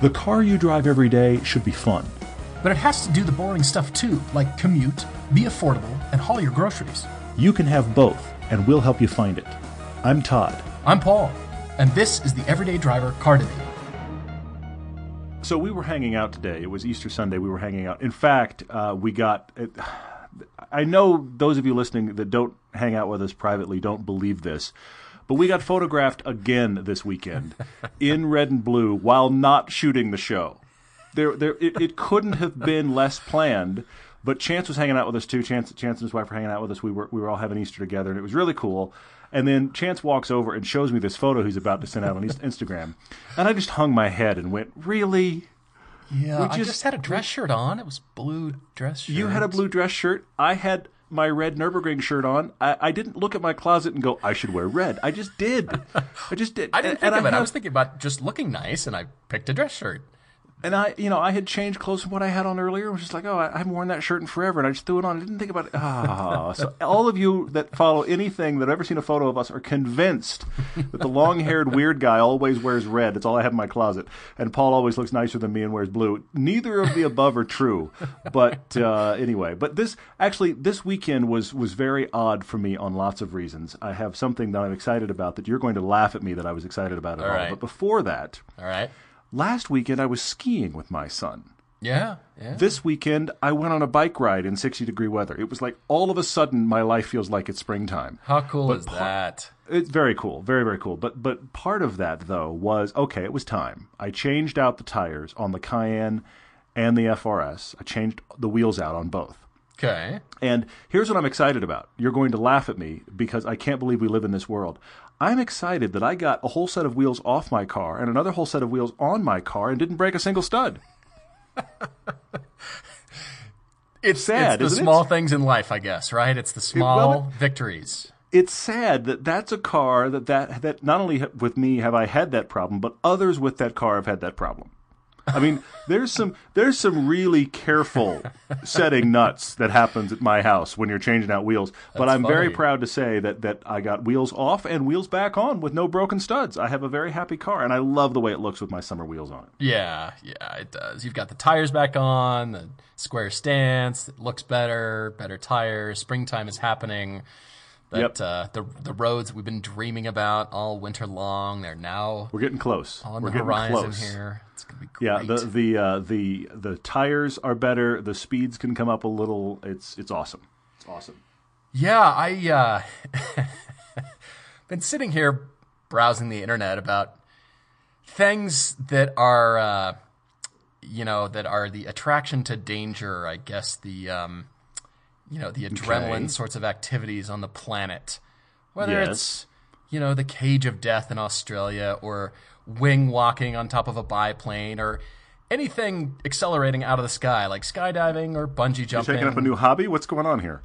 The car you drive every day should be fun. But it has to do the boring stuff too, like commute, be affordable, and haul your groceries. You can have both, and we'll help you find it. I'm Todd. I'm Paul, and this is the Everyday Driver Car Debate. So we were hanging out today. It was Easter Sunday. We were hanging out. In fact, uh, we got. It, I know those of you listening that don't hang out with us privately don't believe this, but we got photographed again this weekend in red and blue while not shooting the show. There, there, it, it couldn't have been less planned. But Chance was hanging out with us too. Chance, Chance and his wife were hanging out with us. We were, we were all having Easter together, and it was really cool. And then Chance walks over and shows me this photo he's about to send out on Instagram, and I just hung my head and went, "Really?" Yeah, We I just- just had a dress shirt on. It was blue dress shirt. You had a blue dress shirt. I had my red Nurburgring shirt on. I, I didn't look at my closet and go, I should wear red. I just did. I just did. I didn't And- think and of it. I was thinking about just looking nice, and I picked a dress shirt. And I, you know, I had changed clothes from what I had on earlier. I was just like, oh, I I haven't worn that shirt in forever, and I just threw it on. I didn't think about it. Ah, so all of you that follow anything that have ever seen a photo of us are convinced that the long-haired weird guy always wears red. It's all I have in my closet, and Paul always looks nicer than me and wears blue. Neither of the above are true, but uh, anyway. But this actually, this weekend was was very odd for me on lots of reasons. I have something that I'm excited about that you're going to laugh at me that I was excited about at all. All right. But before that, All right. Last weekend I was skiing with my son. Yeah. Yeah. This weekend, I went on a bike ride in 60 degree weather. It was like all of a sudden my life feels like it's springtime. How cool But is par- that? It's very cool, very very cool. But but part of that though was okay, it was time. I changed out the tires on the Cayenne and the FRS. I changed the wheels out on both. Okay. And here's what I'm excited about. You're going to laugh at me because I can't believe we live in this world. I'm excited that I got a whole set of wheels off my car and another whole set of wheels on my car and didn't break a single stud. It's sad, It's the isn't it? small things in life, I guess. Right? It's the small well, victories. it's sad that that's a car that that that not only with me have I had that problem, but others with that car have had that problem. I mean, there's some there's some really careful setting nuts that happens at my house when you're changing out wheels. But That's I'm very proud to say that that I got wheels off and wheels back on with no broken studs. I have a very happy car, and I love the way it looks with my summer wheels on it. Yeah, yeah, it does. You've got the tires back on, the square stance, it looks better, better tires, springtime is happening. That Yep. uh, the the roads we've been dreaming about all winter long, they're now We're getting close. on We're the getting horizon close. here. It's gonna be great. Yeah, the the uh, the the tires are better. The speeds can come up a little. It's it's awesome. It's awesome. Yeah, I uh been sitting here browsing the internet about things that are uh you know that are the attraction to danger, I guess the um you know, the adrenaline Okay. sorts of activities on the planet. Whether Yes. it's you know, the cage of death in Australia or wing walking on top of a biplane or anything accelerating out of the sky like skydiving or bungee jumping. Taking up a new hobby. What's going on here?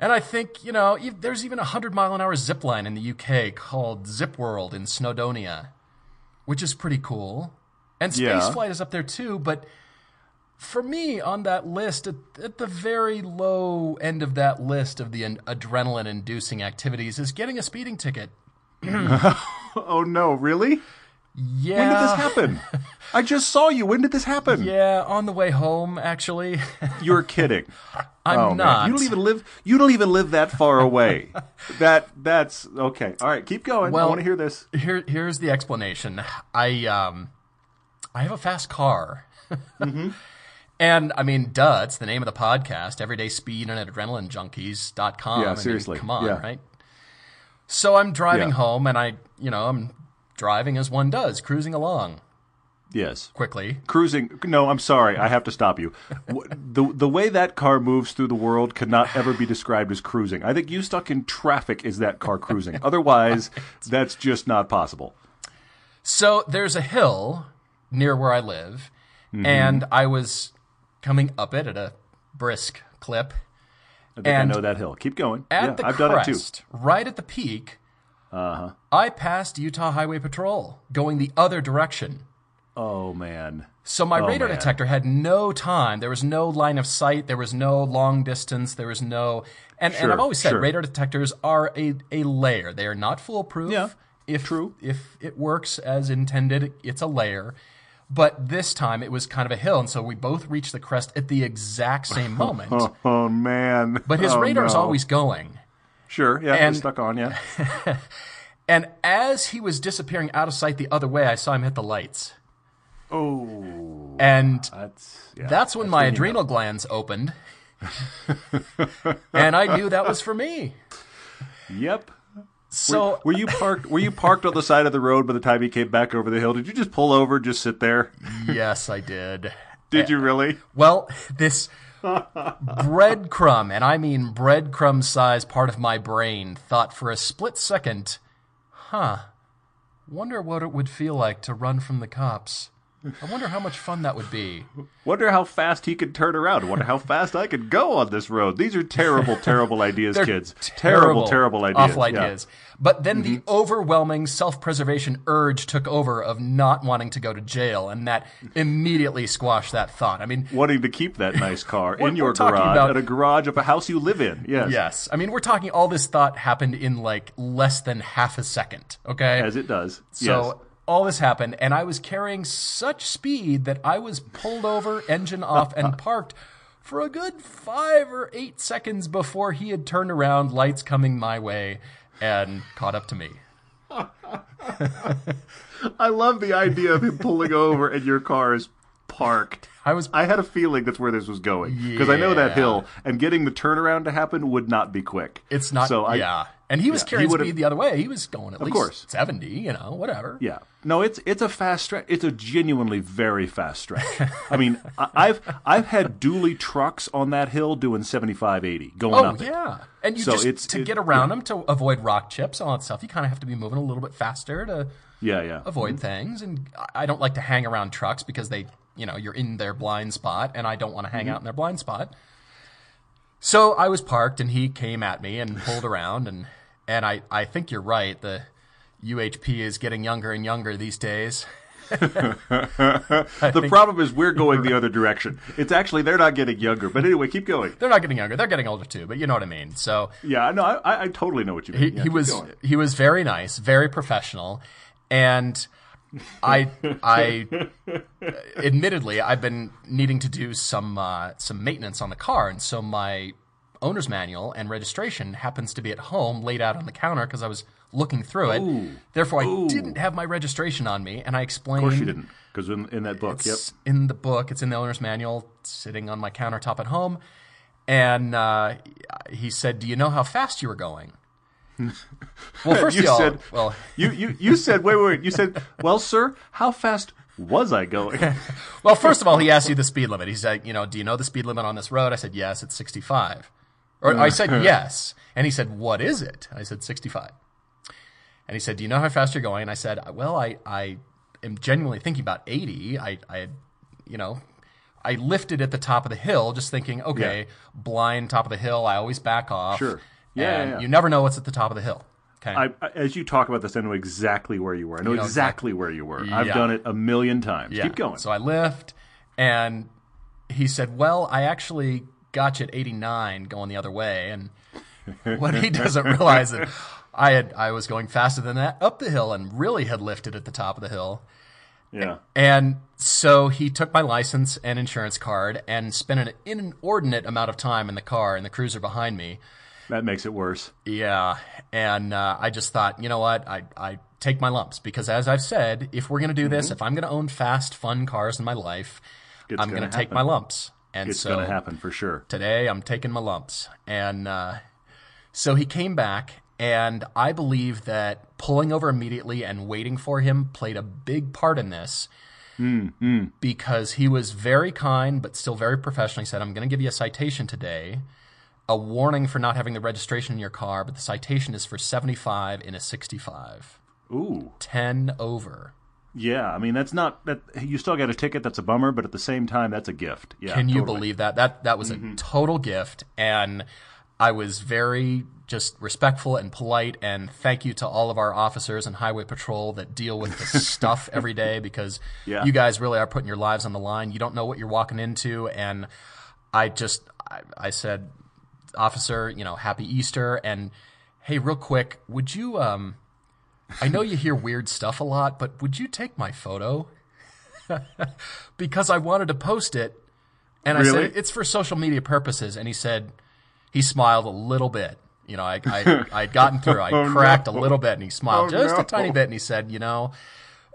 And I think, you know, there's even a 100 mile an hour zip line in the UK called Zip World in Snowdonia, which is pretty cool. And Yeah. spaceflight is up there too, but for me on that list, at, at the very low end of that list of the adrenaline inducing activities is getting a speeding ticket. Oh no, really? Yeah. When did this happen? I just saw you. When did this happen? Yeah, on the way home, actually. You're kidding. I'm oh, man. not. You don't even live. You don't even live that far away. that that's okay. All right, keep going. I want to hear this. Here, here's the explanation. I um, I have a fast car, and I mean, duh, it's the name of the podcast. Everyday Speed and Adrenaline Junkies.com. Yeah, I mean, seriously. come on, Yeah. right? So I'm driving Yeah. home, and I, you know, I'm driving as one does, cruising along Yes. quickly. Cruising. No, I'm sorry. I have to stop you. The The way that car moves through the world could not ever be described as cruising. I think you stuck in traffic is that car cruising. Otherwise, that's just not possible. So there's a hill near where I live, Mm-hmm. and I was coming up it at a brisk clip. I think And I know that hill. Keep going. At yeah, the I've done it too. crest, right at the peak, uh-huh. I passed Utah Highway Patrol going the other direction. Oh man. So my Oh, radar man. detector had no time. There was no line of sight. There was no long distance. There was no. And, and I've always said sure. radar detectors are a, a layer. They are not foolproof. Yeah, If true. If it works as intended, it's a layer. But this time it was kind of a hill, and so we both reached the crest at the exact same moment. Oh, oh man! But his oh, radar's no. always going. sure. Yeah, and- it's stuck on. Yeah. And as he was disappearing out of sight the other way, I saw him hit the lights. Oh, And that's yeah, that's when my you know. adrenal glands opened. and I knew that was for me. Yep. So Were you parked? Were you parked on the side of the road by the time he came back over the hill? Did you just pull over, just sit there? yes, I did. Did you really? Well, this breadcrumb, and I mean breadcrumb size part of my brain, thought for a split second, huh, wonder what it would feel like to run from the cops. I wonder how much fun that would be. Wonder how fast he could turn around. Wonder how fast I could go on this road. These are terrible, terrible ideas, kids. Terrible, terrible ideas. Awful Yeah. Mm-hmm. ideas. But then the overwhelming self-preservation urge took over of not wanting to go to jail, and that immediately squashed that thought. I mean, Wanting to keep that nice car in your garage, about- at a garage of a house you live in. Yes. yes. I mean, we're talking all this thought happened in like less than half a second. Okay. As it does. So yes. All this happened, and I was carrying such speed that I was pulled over, engine off, and parked for a good five or eight seconds before he had turned around, lights coming my way, and caught up to me. I love the idea of him pulling over and your car is parked. I was I had a feeling that's where this was going because I know that hill and getting the turnaround to happen would not be quick. It's not. So I, yeah, and he was yeah, carrying would've- speed the other way. He was going at least course. seventy. You know, whatever. Yeah. No, it's it's a fast stretch. It's a genuinely very fast stretch. I mean, I- I've I've had dually trucks on that hill doing 75, 80, going Oh up it. yeah, and you So just it's- to it- get around them to avoid rock chips, all that stuff. You kind of have to be moving a little bit faster to Yeah, yeah. avoid mm-hmm. things. And I- I don't like to hang around trucks because they, you know, you're in their blind spot, and I don't want to hang mm-hmm. out in their blind spot. So I was parked, and he came at me and pulled around, and and I I think you're right. The UHP is getting younger and younger these days. The problem is we're going the other direction. It's actually they're not getting younger. But anyway, keep going. They're not getting younger; they're getting older too. But you know what I mean. So Yeah, no, I, I- I totally know what you mean. he, Yeah, he was going. he was very nice, very professional, and I I admittedly I've been needing to do some uh, some maintenance on the car, and so my owner's manual and registration happens to be at home, laid out on the counter because I was looking through it. Therefore, I didn't have my registration on me, and I explained. Of course you didn't, because in, in that book, yep. It's in the book. It's in the owner's manual, sitting on my countertop at home. And uh, he said, "Do you know how fast you were going?" well, first You of all, said- well, You you you said wait wait wait. You said, well, sir, how fast was I going? well, first of all, he asked you the speed limit. He said, "You know, do you know the speed limit on this road?" I said, "Yes, it's 65." Or I said, "Yes," and he said, "What is it?" I said, "65." And he said, "Do you know how fast you're going?" And I said, "Well, I I am genuinely thinking about 80. I I had, you know." I lifted at the top of the hill, just thinking, okay, Yeah. blind top of the hill. I always back off. Sure. Yeah, yeah, yeah. you never know what's at the top of the hill. Okay. I, as you talk about this, I know exactly where you were. I know, know exactly where you were. I've done it a million times. Yeah. Keep going. So I lift, and he said, "Well, I actually got you at 89 going the other way." And what he doesn't realize that I had I was going faster than that up the hill and really had lifted at the top of the hill. yeah. And so he took my license and insurance card and spent an inordinate amount of time in the car in the cruiser behind me. That makes it worse. Yeah, and uh, I just thought, you know what, I I take my lumps because as I've said, if we're gonna do this, if I'm gonna own fast, fun cars in my life, It's I'm gonna gonna take my lumps. And It's so going to happen for sure. today I'm taking my lumps. And uh, so he came back, and I believe that pulling over immediately and waiting for him played a big part in this. Because he was very kind, but still very professional. He said, I'm going to give you a citation today, a warning for not having the registration in your car, but the citation is for 75 in a 65. Ooh. 10 over. Yeah, I mean that's not that you still got a ticket. That's a bummer, but at the same time, that's a gift. Yeah, Can you totally. believe that? That that was a total gift, and I was very just respectful and polite. And thank you to all of our officers and highway patrol that deal with this stuff every day because Yeah. you guys really are putting your lives on the line. You don't know what you're walking into, and I just I, I said, officer, you know, happy Easter, and hey, real quick, would you um. I know you hear weird stuff a lot, but would you take my photo? because I wanted to post it. And I Really? said, it's for social media purposes. And he said, he smiled a little bit. You know, I, I, I'd gotten through. I Oh, cracked no. a little bit and he smiled Oh, just no. a tiny bit. And he said, you know,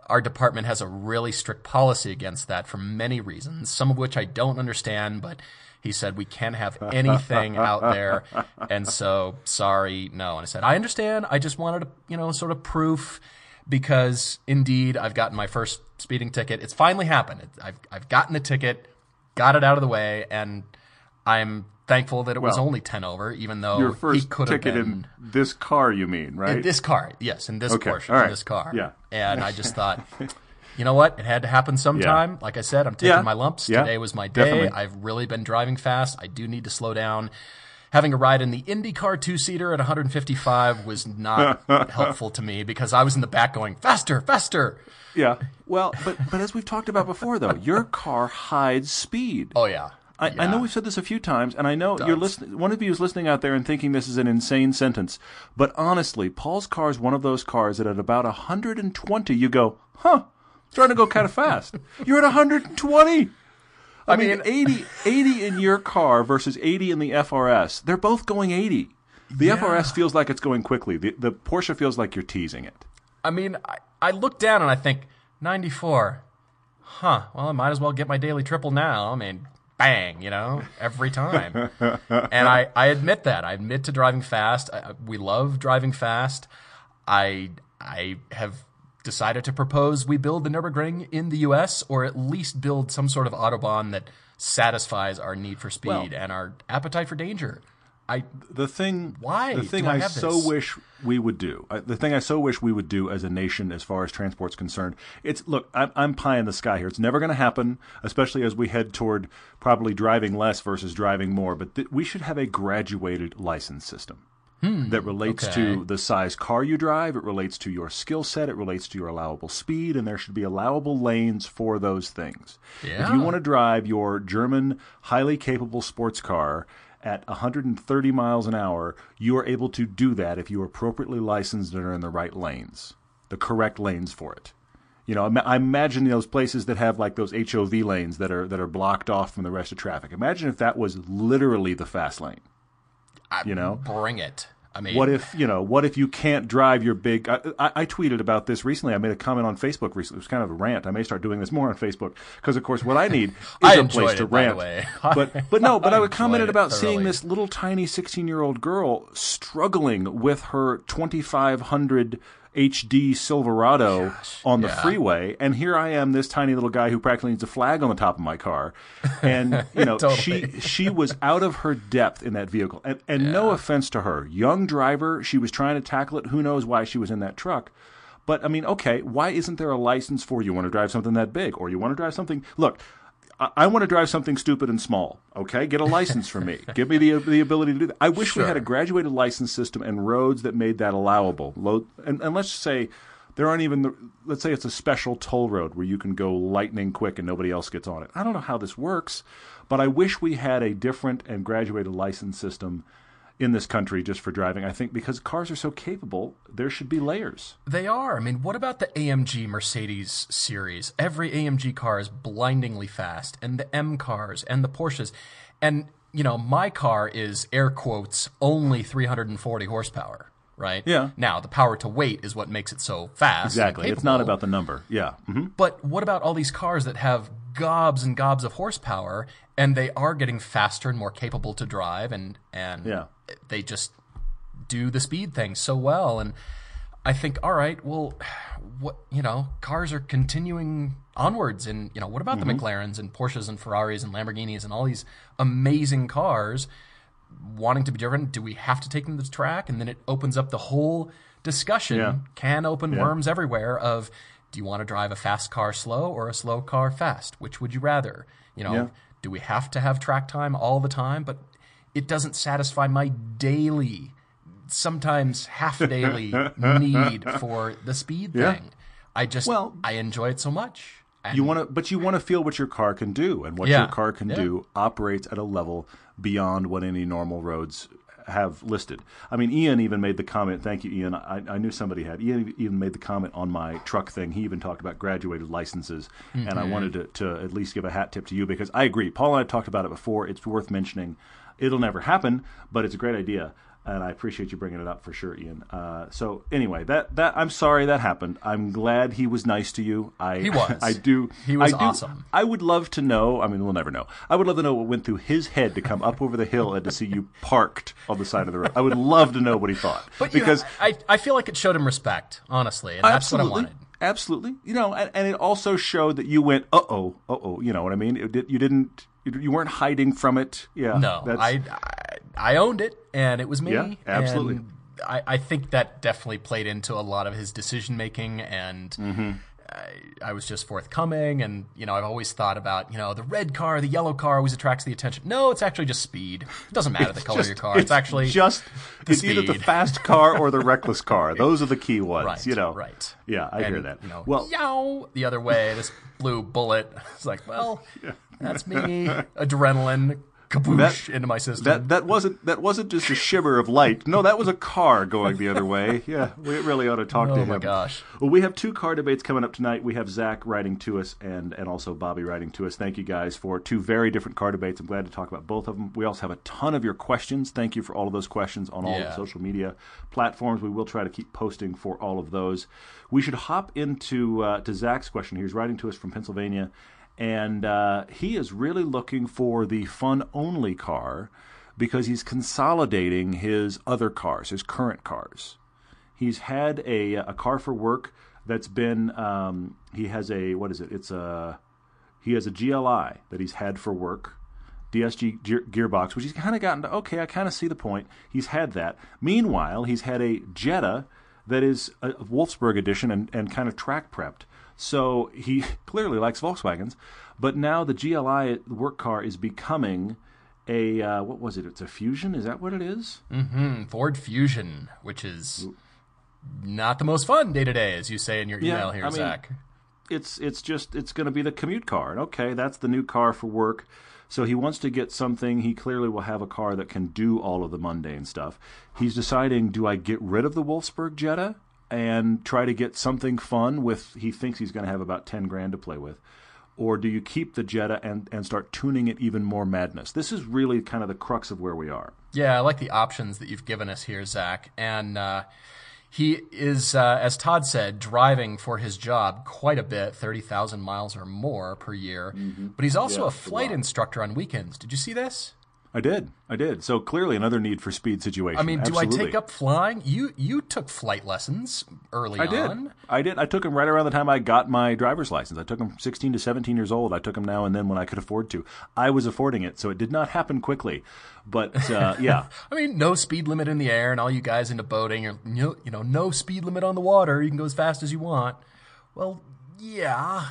our department has a really strict policy against that for many reasons, some of which I don't understand, but he said we can't have anything out there. And so, sorry, no. And I said, I understand. I just wanted to, you know, sort of proof because indeed I've gotten my first speeding ticket. It's finally happened. I've, I've gotten the ticket, got it out of the way, and I'm thankful that it was only 10 over, even though Your he first could have ticket been. in this car, you mean, right? In this car, yes, in this Okay, Porsche, all right. in this car. Yeah. And I just thought, you know what? It had to happen sometime. Like I said, I'm taking Yeah. my lumps. Yeah, Today was my day. definitely. I've really been driving fast. I do need to slow down. Having a ride in the IndyCar two seater at 155 was not helpful to me because I was in the back going faster, faster. yeah. Well, but but as we've talked about before, though, your car hides speed. Oh yeah. I, I know we've said this a few times, and I know you're listening. One of you is listening out there and thinking this is an insane sentence, but honestly, Paul's car is one of those cars that at about 120, you go, "Huh, starting to go kind of fast." You're at 120. I, mean, mean- 80, 80 in your car versus 80 in the FRS. They're both going 80. The FRS feels like it's going quickly. The, the Porsche feels like you're teasing it. I mean, I, I look down and I think 94. Huh. Well, I might as well get my daily triple now. I mean, bang, you know, every time. and I, I admit that. I admit to driving fast. I, I- we love driving fast. I I have decided to propose we build the Nürburgring in the U.S. or at least build some sort of autobahn that satisfies our need for speed Well- and our appetite for danger. I the thing Why the thing I I, so wish we would do I, the thing I so wish we would do as a nation as far as transport's concerned it's look I'm, I'm pie in the sky here it's never going to happen especially as we head toward probably driving less versus driving more but th- we should have a graduated license system Hmm, that relates okay. to the size car you drive it relates to your skill set it relates to your allowable speed and there should be allowable lanes for those things if you want to drive your German highly capable sports car at 130 miles an hour, you are able to do that if you are appropriately licensed and are in the right lanes, the correct lanes for it. You know, I imagine those places that have like those HOV lanes that are that are blocked off from the rest of traffic. Imagine if that was literally the fast lane. You know, bring it. I mean, what if you know? What if you can't drive your big? I, I, I tweeted about this recently. I made a comment on Facebook recently. It was kind of a rant. I may start doing this more on Facebook because, of course, what I need is I a place to it, the rant. But but no, but I, I would commented about seeing this little tiny sixteen year old girl struggling with her twenty five hundred. HD Silverado on the yeah. freeway, and here I am, this tiny little guy who practically needs a flag on the top of my car, and you know Totally. she she was out of her depth in that vehicle. And, and no offense to her, young driver, she was trying to tackle it. Who knows why she was in that truck? But I mean, okay, why isn't there a license for you want to drive something that big, or you want to drive something? Look, I, I want to drive something stupid and small. Okay, get a license for me. Give me the the ability to do that. I wish we had a graduated license system and roads that made that allowable. Low, and, and let's say. There aren't even, the, let's say it's a special toll road where you can go lightning quick and nobody else gets on it. I don't know how this works, but I wish we had a different and graduated license system in this country just for driving. I think because cars are so capable, there should be layers. They are. I mean, what about the AMG Mercedes series? Every AMG car is blindingly fast, and the M cars and the Porsches. And, you know, my car is air quotes only 340 horsepower, right? Yeah. Now, the power to weight is what makes it so fast. Exactly. It's not about the number. Yeah. hmm But what about all these cars that have gobs and gobs of horsepower and they are getting faster and more capable to drive and and Yeah. They just do the speed thing so well and I think all right, well what you know, cars are continuing onwards and you know, what about the mm-hmm. McLarens and Porsches and Ferraris and Lamborghinis and all these amazing cars wanting to be different? Do we have to take them to the track? And then it opens up the whole discussion, Yeah. can open worms everywhere of do you want to drive a fast car slow or a slow car fast? Which would you rather? You know, Yeah. do we have to have track time all the time? But it doesn't satisfy my daily, sometimes half daily need for the speed Yeah. thing. I just, Well- I enjoy it so much. And You want to, but you want to feel what your car can do, and what Yeah. your car can Yeah. do operates at a level beyond what any normal roads have listed. I mean, Ian even made the comment. Thank you, Ian. I, I knew somebody had. Ian even made the comment on my truck thing. He even talked about graduated licenses, and I mm-hmm. wanted to, to at least give a hat tip to you because I agree. Paul and I talked about it before. It's worth mentioning. It'll never happen, but it's a great idea and I appreciate you bringing it up for sure, Ian. Uh, so anyway, that that I'm sorry that happened. I'm glad he was nice to you. I He was. I do. He was I do- awesome. I would love to know. I mean, we'll never know. I would love to know what went through his head to come up over the hill and to see you parked on the side of the road. I would love to know what he thought But you know, because I, I feel like it showed him respect, honestly, and that's what I absolutely. wanted. Absolutely, you know, and, and it also showed that you went, uh oh, uh oh, you know what I mean? It you didn't, you, you weren't hiding from it. Yeah, No, I, I I owned it, and it was me. Yeah, absolutely. and I, I think that definitely played into a lot of his decision making, and Mm-hmm. I, I was just forthcoming. And you know, I've always thought about you know the red car, the yellow car always attracts the attention. No, it's actually just speed. It doesn't matter the color of your car. It's, actually just the it's either the speed. fast car or the reckless car. Those are the key ones. right. you know, right. Yeah, I and, hear that. You know, well, yow, the other way, this blue bullet. It's like, well, that's me. Adrenaline, kaboosh into my system. that that wasn't that wasn't just a shimmer of light. No, that was a car going the other way. Yeah, we really ought to talk to him. oh my gosh. Well, we have two car debates coming up tonight. We have Zach writing to us and, and also Bobby writing to us. Thank you guys for two very different car debates. I'm glad to talk about both of them. We also have a ton of your questions. Thank you for all of those questions on all the social media platforms. We will try to keep posting for all of those. We should hop into uh, to Zach's question. He's writing to us from Pennsylvania, and uh, he is really looking for the fun only car because he's consolidating his other cars, his current cars. He's had a a car for work that's been um, he has a what is it? It's a he has a GLI that he's had for work. DSG gear, gearbox, which he's kind of gotten to. Okay, I kind of see the point. He's had that. Meanwhile, he's had a Jetta that is a Wolfsburg edition and, and kind of track prepped. So he clearly likes Volkswagens. But now the GLI work car is becoming a uh, what was it? It's a Fusion. Is that what it is? Hmm, Ford Fusion, which is not the most fun day to day, as you say in your Yeah, email here, I mean, it's it's just it's going to be the commute car. And okay, that's the new car for work. So he wants to get something. He clearly will have a car that can do all of the mundane stuff. He's deciding: do I get rid of the Wolfsburg Jetta and try to get something fun with? He thinks he's going to have about ten grand to play with, or do you keep the Jetta and and start tuning it even more madness? This is really kind of the crux of where we are. Yeah, I like the options that you've given us here, Zach. And uh, he is, uh, as Todd said, driving for his job quite a bit 30,000 miles or more per year. But he's also Mm-hmm. Yeah, a it's a flight instructor on weekends. Did you see this? I did, I did. So clearly another need for speed situation. I mean, do I take up flying? You you took flight lessons early I did. on. I did. I took them right around the time I got my driver's license. I took him 16 to 17 years old. I took them now and then when I could afford to. I was affording it, so it did not happen quickly. But uh, yeah, I mean, no speed limit in the air, and all you guys into boating, or you know, no speed limit on the water. You can go as fast as you want. Well, yeah,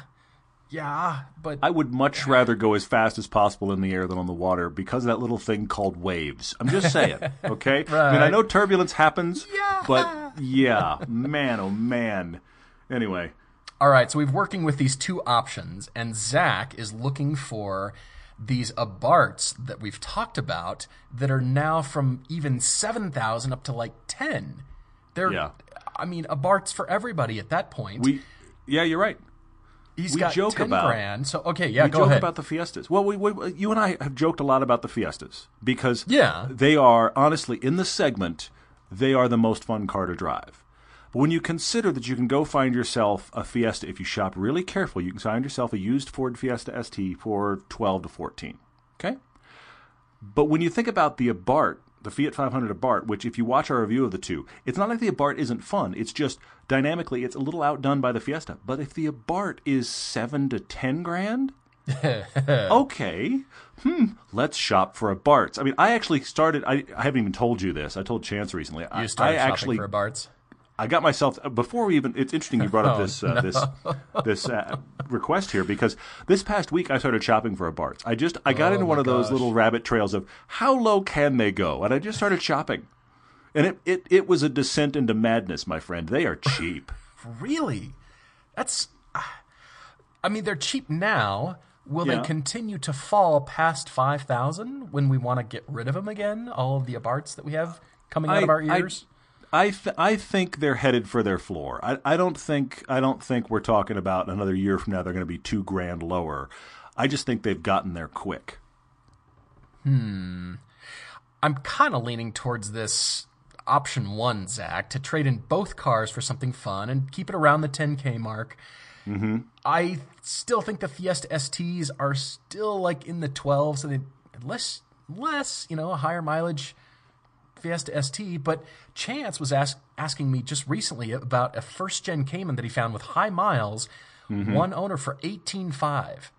yeah, but I would much rather go as fast as possible in the air than on the water because of that little thing called waves. I'm just saying, okay? right. I mean, I know turbulence happens, Yeah. but yeah, man, oh man. Anyway, All right, so we've working with these two options, and Zach is looking for these Abarths that we've talked about that are now from even seven thousand up to like ten. They're, Yeah. I mean, Abarths for everybody at that point. we, yeah, you're right. He's we got joke ten about- grand. So okay, yeah, we go joke ahead. about the Fiestas. Well, we, we, you and I have joked a lot about the Fiestas because Yeah. they are honestly in the segment. They are the most fun car to drive. But when you consider that you can go find yourself a Fiesta, if you shop really careful, you can find yourself a used Ford Fiesta ST for twelve to fourteen. Okay. But when you think about the Abarth, the Fiat 500 Abarth, which if you watch our review of the two, it's not like the Abarth isn't fun. It's just dynamically, it's a little outdone by the Fiesta. But if the Abarth is seven to ten grand, okay, hmm, let's shop for Abarths. I mean, I actually started. I, I haven't even told you this. I told Chance recently. I, you started I shopping actually for Abarths. I got myself before we even. It's interesting you brought up Oh, this uh, this this uh, request here because this past week I started shopping for Abarths. I just I got Oh, into one of those little rabbit trails of how low can they go, and I just started shopping, and it it, it was a descent into madness, my friend. They are cheap. Really? That's. I mean, they're cheap now, Will Yeah. they continue to fall past 5,000 when we want to get rid of them again? All of the Abarths that we have coming out I- of our I- ears? I th- I think they're headed for their floor. I, I don't think I don't think we're talking about another year from now they're going to be two grand lower. I just think they've gotten there quick. Hmm. I'm kind of leaning towards this option one, Zach, to trade in both cars for something fun and keep it around the 10K mark. Mm-hmm. I still think the Fiesta STs are still like in the 12s, and they, less, less, you know, a higher mileage Fiesta ST. But Chance was ask, asking me just recently about a first gen Cayman that he found with high miles, Mm-hmm. one owner for 18.5.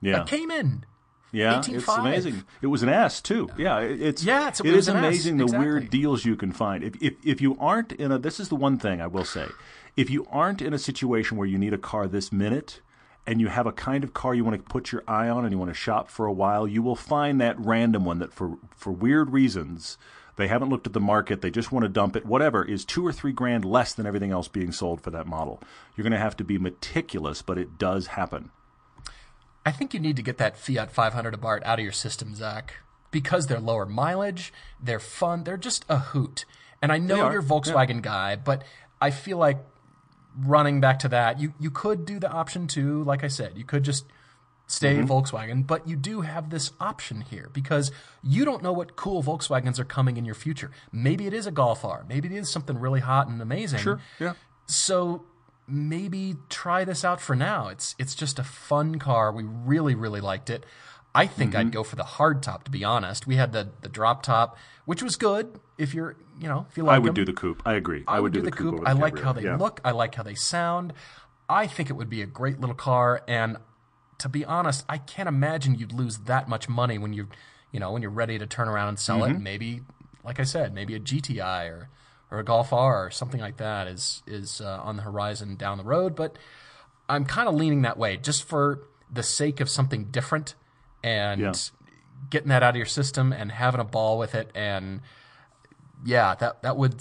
Yeah, A Cayman. Yeah, it's 18.5. amazing. It was an S too. Yeah, it's Yeah, it's- it it was S, amazing the exactly. weird deals you can find. If, if if you aren't in a this is the one thing I will say. If you aren't in a situation where you need a car this minute and you have a kind of car you want to put your eye on and you want to shop for a while, you will find that random one that for for weird reasons they haven't looked at the market, they just want to dump it, whatever, is two or three grand less than everything else being sold for that model. You're going to have to be meticulous, but it does happen. I think you need to get that Fiat 500 Abarth out of your system, Zach, because they're lower mileage, they're fun, they're just a hoot. And I know you're Volkswagen guy, but I feel like running back to that, you you could do the option two, like I said, you could just stay Mm-hmm. Volkswagen, but you do have this option here because you don't know what cool Volkswagens are coming in your future. Maybe it is a Golf R, maybe it is something really hot and amazing. Sure. Yeah. So maybe try this out for now. It's it's just a fun car. We really really liked it. I think Mm-hmm. I'd go for the hard top to be honest. We had the the drop top, which was good if you're you know if you like I would them. do the coupe. I agree. I, would do, the coupe. coupe. I like how they Yeah. look. I like how they sound. I think it would be a great little car. And to be honest, I can't imagine you'd lose that much money when you, you know, when you're ready to turn around and sell Mm-hmm. it. Maybe, like I said, maybe a GTI or or a Golf R or something like that is is uh, on the horizon down the road. But I'm kind of leaning that way, just for the sake of something different and Yeah. getting that out of your system and having a ball with it and yeah, that that would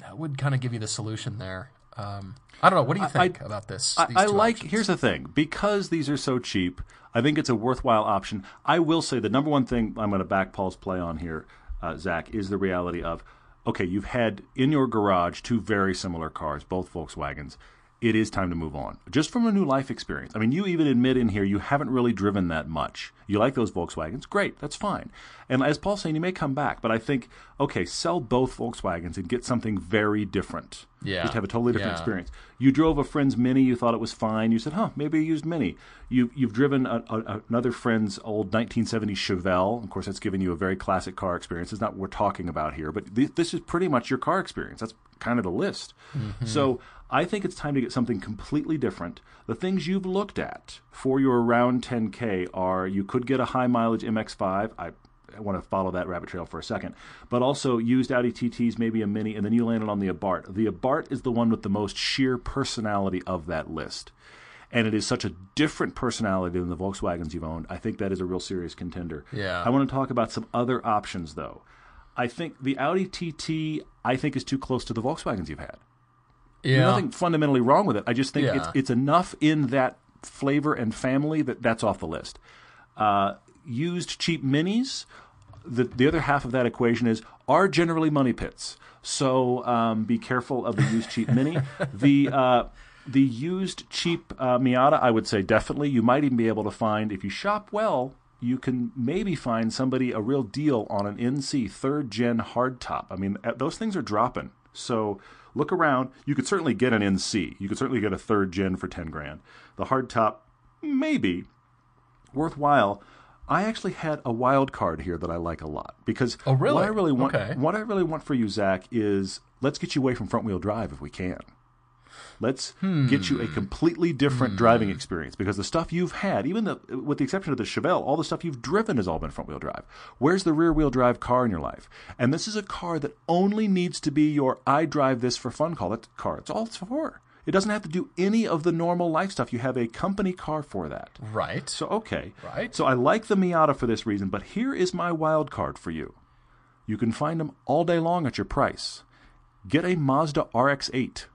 that would kind of give you the solution there. Um, I don't know. What do you think about this? I, I like. options? Here's the thing: because these are so cheap, I think it's a worthwhile option. I will say the number one thing I'm going to back Paul's play on here, uh, Zach, is the reality of okay, you've had in your garage two very similar cars, both Volkswagens. It is time to move on, just from a new life experience. I mean, you even admit in here you haven't really driven that much. You like those Volkswagens, great, that's fine. And as Paul's saying, you may come back, but I think okay, sell both Volkswagens and get something very different. Yeah. just have a totally different Yeah. experience. You drove a friend's Mini. You thought it was fine. You said, "Huh, maybe I used Mini." You you've driven a, a, another friend's old 1970 Chevelle. Of course, that's given you a very classic car experience. It's not what we're talking about here, but th- this is pretty much your car experience. That's kind of the list. Mm-hmm. So I think it's time to get something completely different. The things you've looked at for your around 10k are you could get a high mileage MX-5. I I want to follow that rabbit trail for a second. But also used Audi TTs, maybe a Mini, and then you landed on the Abarth. The Abarth is the one with the most sheer personality of that list. And it is such a different personality than the Volkswagens you've owned. I think that is a real serious contender. Yeah. I want to talk about some other options, though. I think the Audi TT, I think, is too close to the Volkswagens you've had. Yeah. There's nothing fundamentally wrong with it. I just think Yeah. it's it's enough in that flavor and family that that's off the list. Uh, used cheap minis. The the other half of that equation is are generally money pits. So um, be careful of the used cheap mini. The uh, the used cheap uh, Miata, I would say definitely. You might even be able to find if you shop well. You can maybe find somebody a real deal on an NC third gen hardtop. I mean, uh, those things are dropping. So look around. You could certainly get an NC. You could certainly get a third gen for ten grand. The hardtop, maybe worthwhile. I actually had a wild card here that I like a lot because Oh, really? what I really want Okay. what I really want for you, Zach, is let's get you away from front wheel drive if we can. Let's get you a Hmm. completely different driving experience because the stuff you've had, even the, with the exception of the Chevelle, all the stuff you've driven has all been front wheel drive. Where's the rear wheel drive car in your life? And this is a car that only needs to be your I drive this for fun call. That car. It's all it's for. It doesn't have to do any of the normal life stuff. You have a company car for that. right. So okay. Right. So I like the Miata for this reason, but here is my wild card for you. You can find them all day long at your price. Get a Mazda RX-8.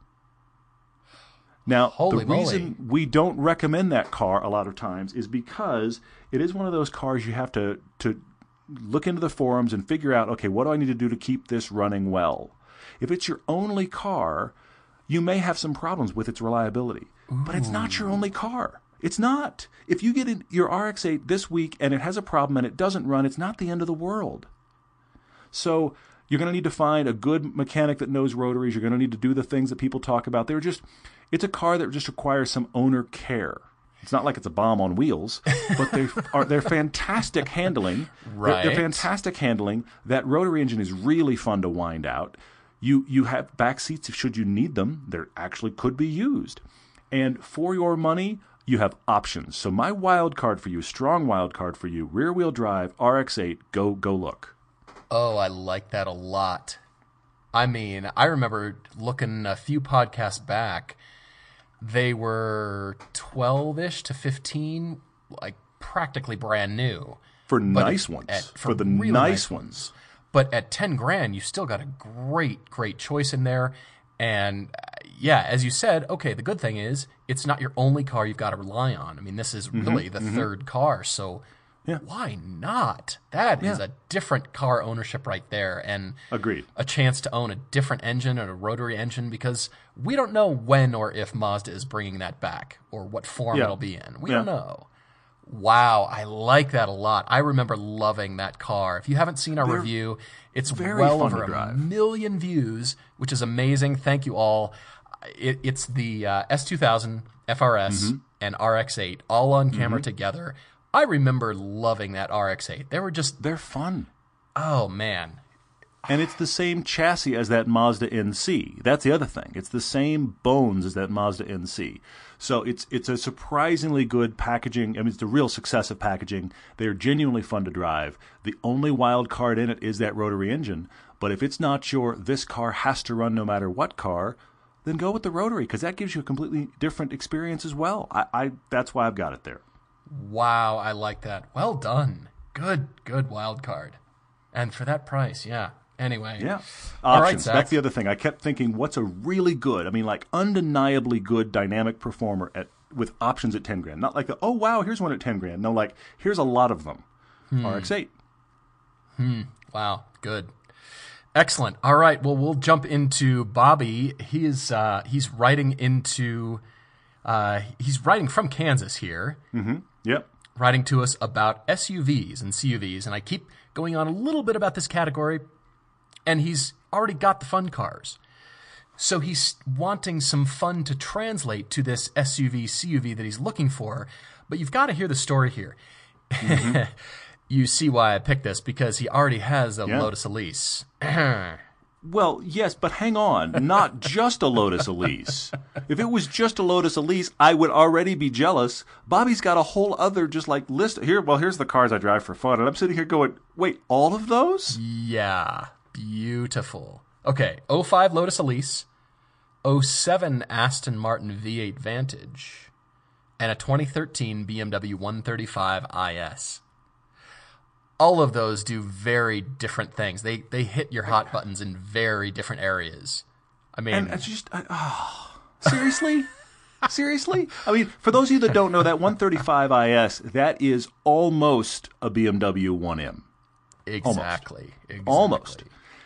Now, Holy the moly. reason we don't recommend that car a lot of times is because it is one of those cars you have to to look into the forums and figure out, okay, what do I need to do to keep this running well? If it's your only car, you may have some problems with its reliability. But it's not your only car. It's not. If you get in your RX-8 this week and it has a problem and it doesn't run, it's not the end of the world. So you're going to need to find a good mechanic that knows rotaries. You're going to need to do the things that people talk about. They're just, it's a car that just requires some owner care. It's not like it's a bomb on wheels, but they are they're fantastic handling. They're- Right. They're, fantastic handling. That rotary engine is really fun to wind out. You you have back seats if should you need them. They actually could be used. And for your money, you have options. So my wild card for you, strong wild card for you, rear wheel drive RX-8. Go go look. Oh, I like that a lot. I mean, I remember looking a few podcasts back. They were 12 ish to 15, like practically brand new. for But nice ones. at- for, the really nice ones. But at 10 grand, you still got a great, great choice in there. And uh, yeah, as you said, okay, the good thing is it's not your only car you've got to rely on. I mean, this is really the third car. So Mm-hmm. Yeah. why not? That is Yeah. a different car ownership right there. And Agreed. a chance to own a different engine and a rotary engine because we don't know when or if Mazda is bringing that back or what form Yeah. it'll be in. We Yeah. don't know. Wow, I like that a lot. I remember loving that car. If you haven't seen our review, it's very well over a million views, which is amazing. Thank you all. It, it's the uh, S2000 FRS Mm-hmm. and RX8 all on camera together. I remember loving that RX8. They were just, They're fun. oh man, And it's the same chassis as that Mazda NC. That's the other thing. It's the same bones as that Mazda NC. So it's it's a surprisingly good packaging. I mean, it's a real success of packaging. They're genuinely fun to drive. The only wild card in it is that rotary engine. But if it's not your this car has to run no matter what car, then go with the rotary because that gives you a completely different experience as well. I, I that's why I've got it there. Wow, I like that. Well done. Good, good wild card. And for that price, yeah. Anyway. Yeah. All right, Options. Zach. That's the other thing. I kept thinking, what's a really good, I mean, like undeniably good dynamic performer at with options at 10 grand? Not like, the, oh, wow, here's one at 10 grand. No, like, here's a lot of them. Hmm. RX 8. Hmm. Wow, good. Excellent. All right, well we'll jump into Bobby. He is uh he's writing into uh he's writing from Kansas here. Yep. writing to us about SUVs and CUVs, and I keep going on a little bit about this category, and he's already got the fun cars. So he's wanting some fun to translate to this SUV, CUV that he's looking for, but you've got to hear the story here. Mm-hmm. you see why I picked this, because he already has a Yeah. Lotus Elise. Well, yes, but hang on. Not just a Lotus Elise. If it was just a Lotus Elise, I would already be jealous. Bobby's got a whole other just like list here. Well, here's the cars I drive for fun, and I'm sitting here going, "Wait, all of those?" Yeah, beautiful. Okay, 05 Lotus Elise, 07 Aston Martin V8 Vantage, and a 2013 BMW 135 IS. All of those do very different things. They they hit your hot buttons in very different areas. I mean, And it's just, I, oh, seriously? seriously? I mean, for those of you that don't know, that 135 IS, that is almost a BMW 1M. exactly, exactly. Almost.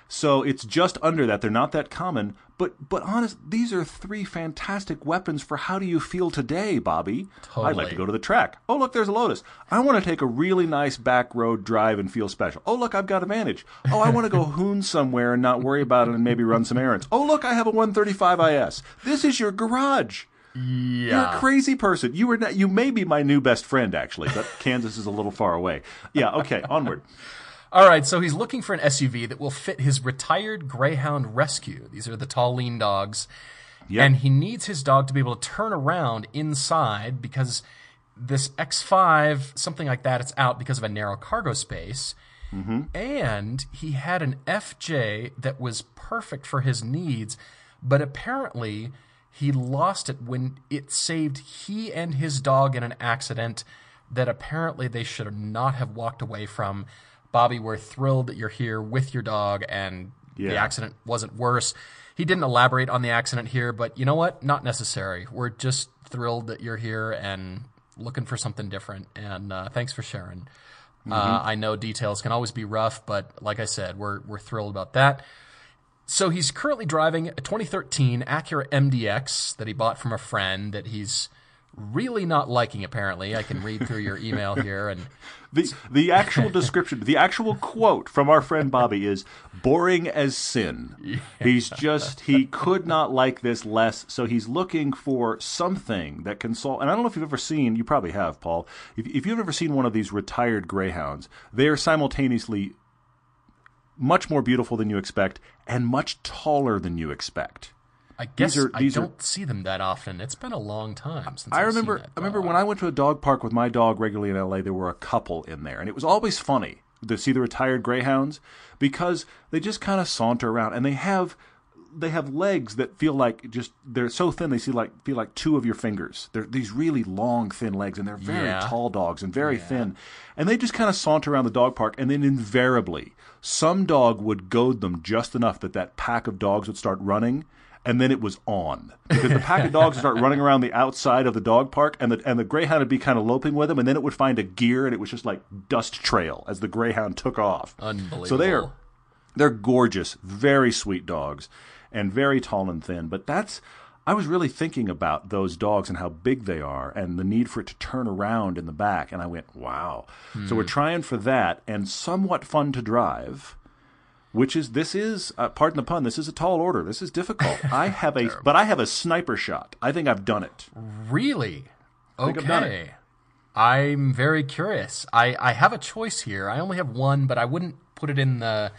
So it's just under that. They're not that common. But but honest, these are three fantastic weapons for how do you feel today, Bobby? Totally. I'd like to go to the track. Oh, look, there's a Lotus. I want to take a really nice back road drive and feel special. Oh, look, I've got a Vantage. Oh, I want to go hoon somewhere and not worry about it and maybe run some errands. Oh, look, I have a 135 IS. This is your garage. Yeah. You're a crazy person. You were not, you may be my new best friend actually, but Kansas is a little far away. Yeah, okay, onward. All right, so he's looking for an SUV that will fit his retired Greyhound Rescue. These are the tall, lean dogs. Yep. And he needs his dog to be able to turn around inside because this X5, something like that, it's out because of a narrow cargo space. Mm-hmm. And he had an FJ that was perfect for his needs, but apparently he lost it when it saved he and his dog in an accident that apparently they should not have walked away from. Bobby, we're thrilled that you're here with your dog, and the accident wasn't worse. He didn't elaborate on the accident here, but you know what? Not necessary. We're just thrilled that you're here and looking for something different. And uh, thanks for sharing. Uh, I know details can always be rough, but like I said, we're we're thrilled about that. So he's currently driving a 2013 Acura MDX that he bought from a friend that he's really not liking. Apparently, I can read through your email here, and The the actual description, the actual quote from our friend Bobby is boring as sin. He's just he could not like this less, so he's looking for something that can solve. And I don't know if you've ever seen, you probably have, Paul. If, if you've ever seen one of these retired greyhounds, they are simultaneously much more beautiful than you expect and much taller than you expect. I guess these are- these I don't see them that often. It's been a long time since I I've remember. I remember when I went to a dog park with my dog regularly in L.A. There were a couple in there, and it was always funny to see the retired greyhounds because they just kind of saunter around, and they have they have legs that feel like just they're so thin they see like feel like two of your fingers. They're these really long, thin legs, and they're very Yeah. tall dogs and very thin, and they just kind of saunter around the dog park, and then invariably some dog would goad them just enough that that pack of dogs would start running and then it was on because the pack of dogs would start running around the outside of the dog park, and the and the greyhound would be kind of loping with them, and then it would find a gear, and it was just like dust trail as the greyhound took off. Unbelievable. So they're they're gorgeous, very sweet dogs, and very tall and thin. But that's I was really thinking about those dogs and how big they are, and the need for it to turn around in the back, and I went, wow. So we're hmm. trying for that, and somewhat fun to drive which is this is uh, pardon the pun this is a tall order this is difficult i have a but i have a sniper shot i think i've done it Really? think I've done Okay. I'm very curious. I, I have a choice here. I only have one, but I wouldn't put it in the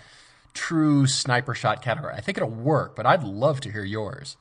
true sniper shot category. I think it'll work, but I'd love to hear yours.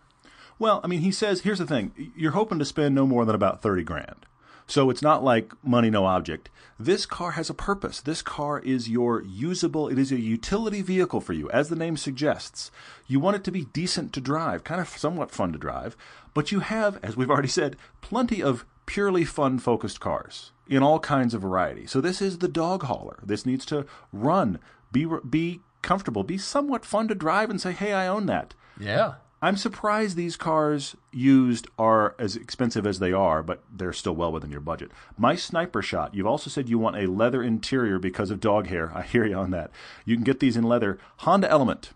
well i mean he says here's the thing you're hoping to spend no more than about 30 grand so it's not like money no object. This car has a purpose. This car is your usable it is a utility vehicle for you as the name suggests. You want it to be decent to drive kind of somewhat fun to drive but you have as we've already said plenty of purely fun focused cars in all kinds of variety. So this is the dog hauler. This needs to run be be comfortable be somewhat fun to drive and say hey i own that. Yeah. I'm surprised these cars used are as expensive as they are, but they're still well within your budget. My sniper shot, you've also said you want a leather interior because of dog hair. I hear you on that. You can get these in leather. Honda Element.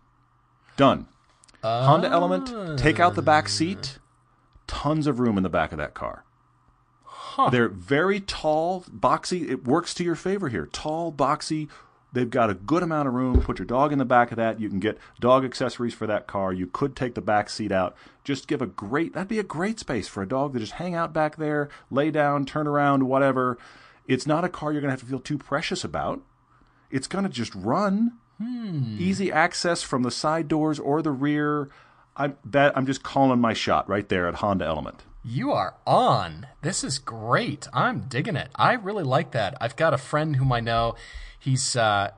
Done. Honda Element, take out the back seat. Tons of room in the back of that car. They're very tall, boxy. It works to your favor here. Tall, boxy. They've got a good amount of room. Put your dog in the back of that. You can get dog accessories for that car. You could take the back seat out. Just give a great, that'd be a great space for a dog to just hang out back there, lay down, turn around, whatever. It's not a car you're going to have to feel too precious about. It's going to just run. Hmm. Easy access from the side doors or the rear. I'm, that, I'm just calling my shot right there at Honda Element. You are on. This is great. I'm digging it. I really like that. I've got a friend whom I know. He's uh,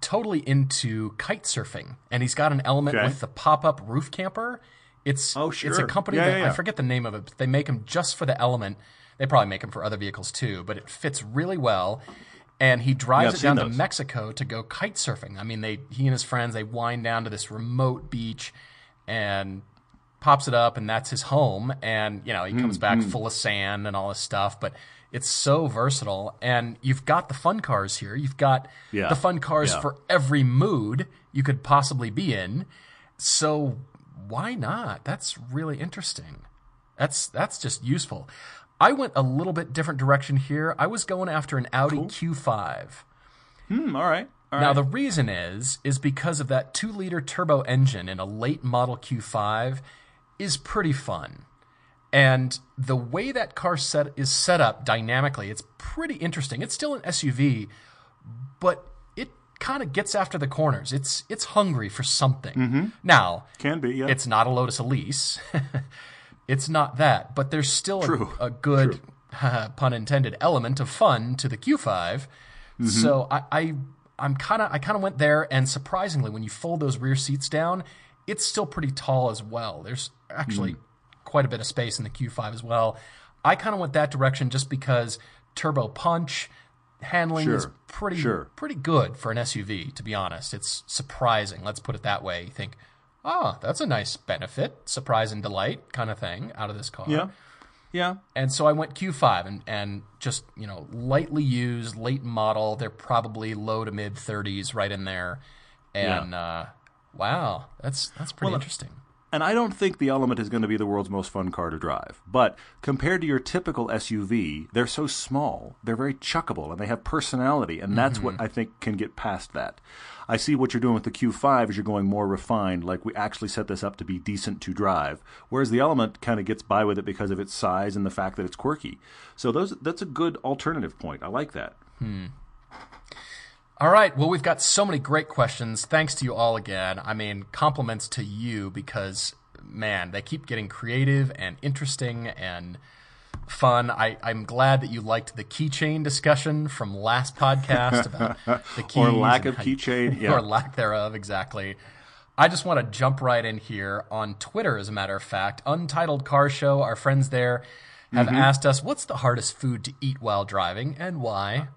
totally into kite surfing, and he's got an element Okay. with the pop-up roof camper. It's Oh, sure. It's a company Yeah, that yeah, yeah. I forget the name of it. But they make them just for the element. They probably make them for other vehicles too, but it fits really well. And he drives it down to. Mexico to go kite surfing. I mean, they he and his friends they wind down to this remote beach and pops it up and that's his home and you know he Hmm, comes back full of sand and all this stuff but it's so versatile and you've got the fun cars here you've got Yeah. the fun cars Yeah. for every mood you could possibly be in so why not that's really interesting that's that's just useful i went a little bit different direction here i was going after an audi q5 Hmm, all right. All now right. the reason is is because of that 2 liter turbo engine in a late model Q5 is pretty fun. And the way that car set is set up dynamically, it's pretty interesting. It's still an SUV, but it kind of gets after the corners. It's it's hungry for something. Mm-hmm. Now, Can be, yeah. it's not a Lotus Elise. it's not that, but there's still a, a good pun intended element of fun to the Q5. Mm-hmm. So I, I I'm kind of I kind of went there, and surprisingly, when you fold those rear seats down, it's still pretty tall as well. There's actually mm. Quite a bit of space in the Q5 as well. I kind of went that direction just because turbo punch. handling is pretty Sure. pretty good for an SUV. To be honest, it's surprising. Let's put it that way. You think, oh, that's a nice benefit, surprise and delight kind of thing out of this car. Yeah. Yeah. And so I went Q5 and, and just, you know, lightly used, late model. They're probably low to mid 30s right in there. And uh, wow, that's that's pretty interesting. And I don't think the Element is going to be the world's most fun car to drive. But compared to your typical SUV, they're so small. They're very chuckable and they have personality. And that's what mm-hmm. I think can get past that. I see what you're doing with the Q5 is you're going more refined, like we actually set this up to be decent to drive. Whereas the Element kind of gets by with it because of its size and the fact that it's quirky. So those that's a good alternative point. I like that. Hmm. All right. Well, we've got so many great questions. Thanks to you all again. I mean, compliments to you because, man, they keep getting creative and interesting and fun. I, I'm glad that you liked the keychain discussion from last podcast about the keys. Or lack of keychain. Yeah. or lack thereof, exactly. I just want to jump right in here on Twitter, as a matter of fact. Untitled Car Show, our friends there have Mm-hmm. asked us, what's the hardest food to eat while driving and why?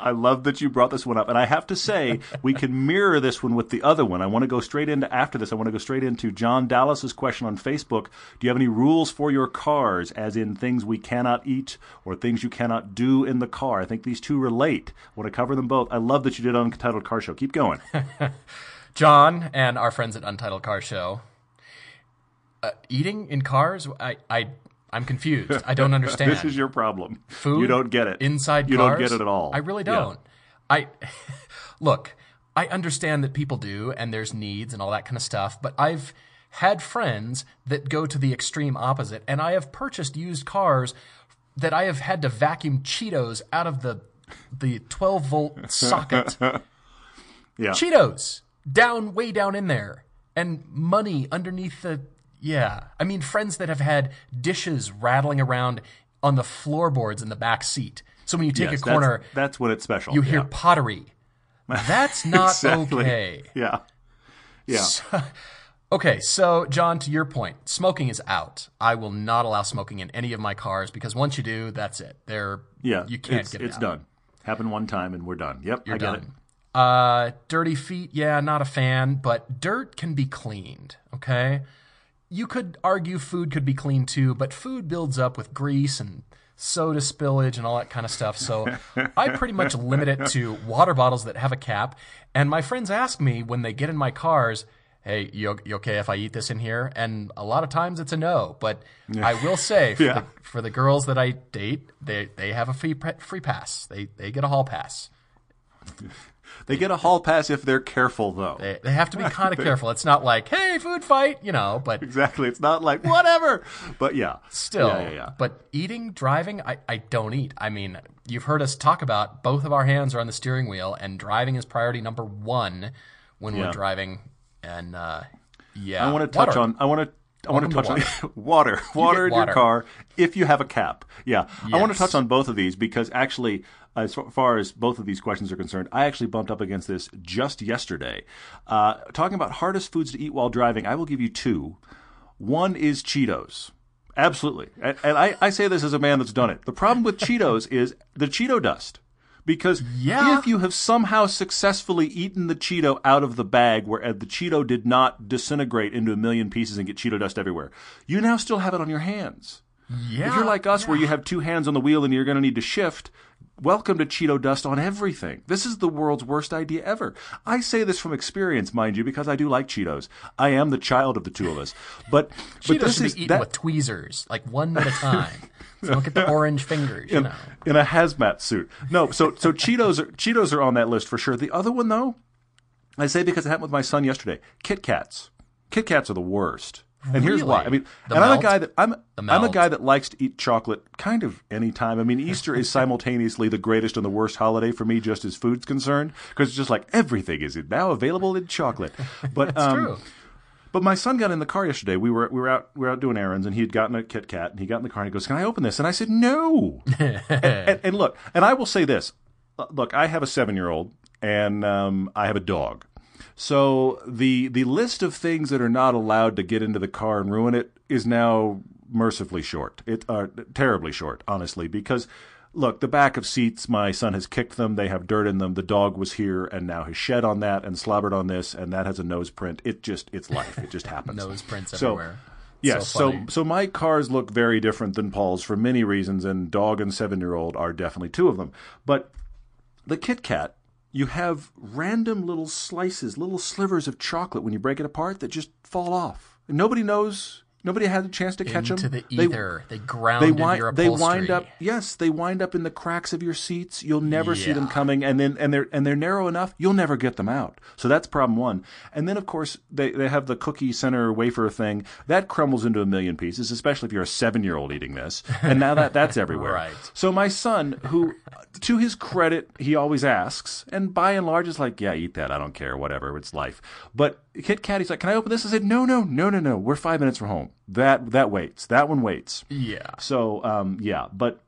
I love that you brought this one up. And I have to say, we can mirror this one with the other one. I want to go straight into, after this, I want to go straight into John Dallas's question on Facebook. Do you have any rules for your cars, as in things we cannot eat or things you cannot do in the car? I think these two relate. I want to cover them both. I love that you did Untitled Car Show. Keep going. John and our friends at Untitled Car Show. Uh, eating in cars? I, I, I'm confused. I don't understand. this is your problem. food. You don't get it. inside You cars. don't get it at all. I really don't. I look. I understand that people do, and there's needs and all that kind of stuff. But I've had friends that go to the extreme opposite, and I have purchased used cars that I have had to vacuum Cheetos out of the the 12 volt socket. Yeah. Cheetos down way down in there and money underneath the yeah. I mean friends that have had dishes rattling around on the floorboards in the back seat. So when you take Yes, a corner, That's, that's when it's special. you hear Yeah. pottery. That's not Exactly. okay. Yeah. Yeah. Okay, so John, to your point, smoking is out. I will not allow smoking in any of my cars because once you do, that's it. They're Yeah. you can't it's, get it It's out. done. Happened one time and we're done. Yep. You're I get done. it. Uh, dirty feet, yeah, not a fan, but dirt can be cleaned, okay? You could argue food could be clean too, but food builds up with grease and soda spillage and all that kind of stuff. So I pretty much limit it to water bottles that have a cap. And my friends ask me when they get in my cars, hey, you, you okay if I eat this in here? And a lot of times it's a no. But I will say for, Yeah. the, for the girls that I date, they, they have a free, free pass. They, they get a hall pass. They get a hall pass if they're careful, though. They, they have to be kind of careful. It's not like, hey, food fight, you know, but Exactly. It's not like whatever. But yeah. still. Yeah, yeah, yeah. But eating, driving, I, I don't eat. I mean, you've heard us talk about both of our hands are on the steering wheel, and driving is priority number one when Yeah. we're driving. And uh, yeah, I want to touch water. on. I want to. I want to touch to on water. Water in water. your car if you have a cap. Yeah, I want to touch on both of these because actually, as far as both of these questions are concerned, I actually bumped up against this just yesterday. Uh, talking about hardest foods to eat while driving, I will give you two. One is Cheetos. Absolutely. And, and I, I say this as a man that's done it. The problem with Cheetos is the Cheeto dust. Because Yeah. if you have somehow successfully eaten the Cheeto out of the bag where uh, the Cheeto did not disintegrate into a million pieces and get Cheeto dust everywhere, you now still have it on your hands. Yeah, If you're like us, where you have two hands on the wheel and you're going to need to shift, welcome to Cheeto dust on everything. This is the world's worst idea ever. I say this from experience, mind you, because I do like Cheetos. I am the child of the two of us. But, but Cheetos this should is be eaten that, with tweezers, like one at a time. so don't get the orange fingers, you know. in a hazmat suit. No, so so Cheetos are Cheetos are on that list for sure. The other one though, I say because it happened with my son yesterday. Kit Kats. Kit Kats are the worst. And here's why. I mean, The and I'm a guy that I'm I'm a guy that likes to eat chocolate kind of any time. I mean, Easter is simultaneously the greatest and the worst holiday for me, just as food's concerned, because it's just like everything is now available in chocolate. But um, True. but my son got in the car yesterday. We were we were out we were out doing errands, and he had gotten a Kit Kat, and he got in the car and he goes, "Can I open this?" And I said, "No." and, and, and look, and I will say this: look, I have a seven year old, and um, I have a dog. So the the list of things that are not allowed to get into the car and ruin it is now mercifully short. It uh, terribly short, honestly, because look, the back of seats, my son has kicked them. They have dirt in them. The dog was here and now has shed on that and slobbered on this, and that has a nose print. It just, it's life. It just happens. Nose prints So- everywhere. Yes, So so, so my cars look very different than Paul's for many reasons, and dog and seven year old are definitely two of them. But the Kit Kat, you have random little slices, little slivers of chocolate when you break it apart that just fall off. And nobody knows. Nobody had a chance to catch Into them. the They- ether. They, ground they wind your they upholstery. wind up yes they wind up in the cracks of your seats you'll never see them coming and then and they're and they're narrow enough you'll never get them out so that's problem one and then of course they they have the cookie center wafer thing that crumbles into a million pieces especially if you're a seven year old eating this and now that that's everywhere Right. so my son who to his credit he always asks and by and large is like yeah eat that. I don't care. Whatever. It's life. But kit kat he's like can i open this? I said no no no no no. We're five minutes from home. That that waits. That one waits. Yeah. so um, yeah, but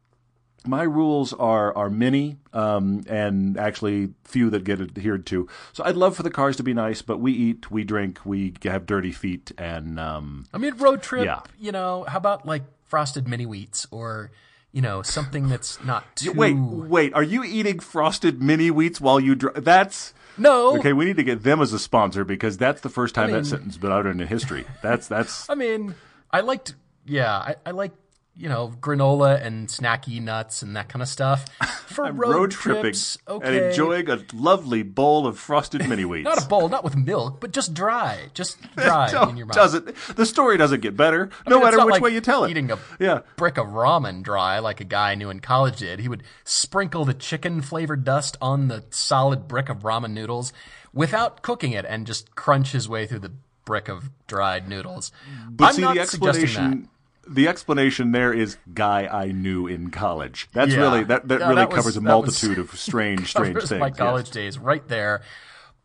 my rules are are many um, and actually few that get adhered to. So I'd love for the cars to be nice, but we eat, we drink, we have dirty feet, and um, I mean, road trip. Yeah. You know, how about like frosted mini wheats or you know something that's not too. wait, wait, are you eating frosted mini wheats while you drive? That's No. okay. We need to get them as a sponsor because that's the first time mean- that sentence's been uttered in history. That's that's I mean, I liked. Yeah, I, I like you know granola and snacky nuts and that kind of stuff for road, road, tripping trips. Okay. and enjoying a lovely bowl of frosted mini wheats. Not a bowl, not with milk, but just dry, just dry No, in your mouth. doesn't the story doesn't get better no mean, matter which like way you tell it? Eating a yeah. brick of ramen dry like a guy I knew in college did. He would sprinkle the chicken flavored dust on the solid brick of ramen noodles without cooking it and just crunch his way through the brick of dried noodles. But I'm see, not the suggesting explanation, the explanation there is guy I knew in college. That's Yeah. really that, that Yeah, really that was- covers a multitude was- of strange, strange things. my yes. college days right there.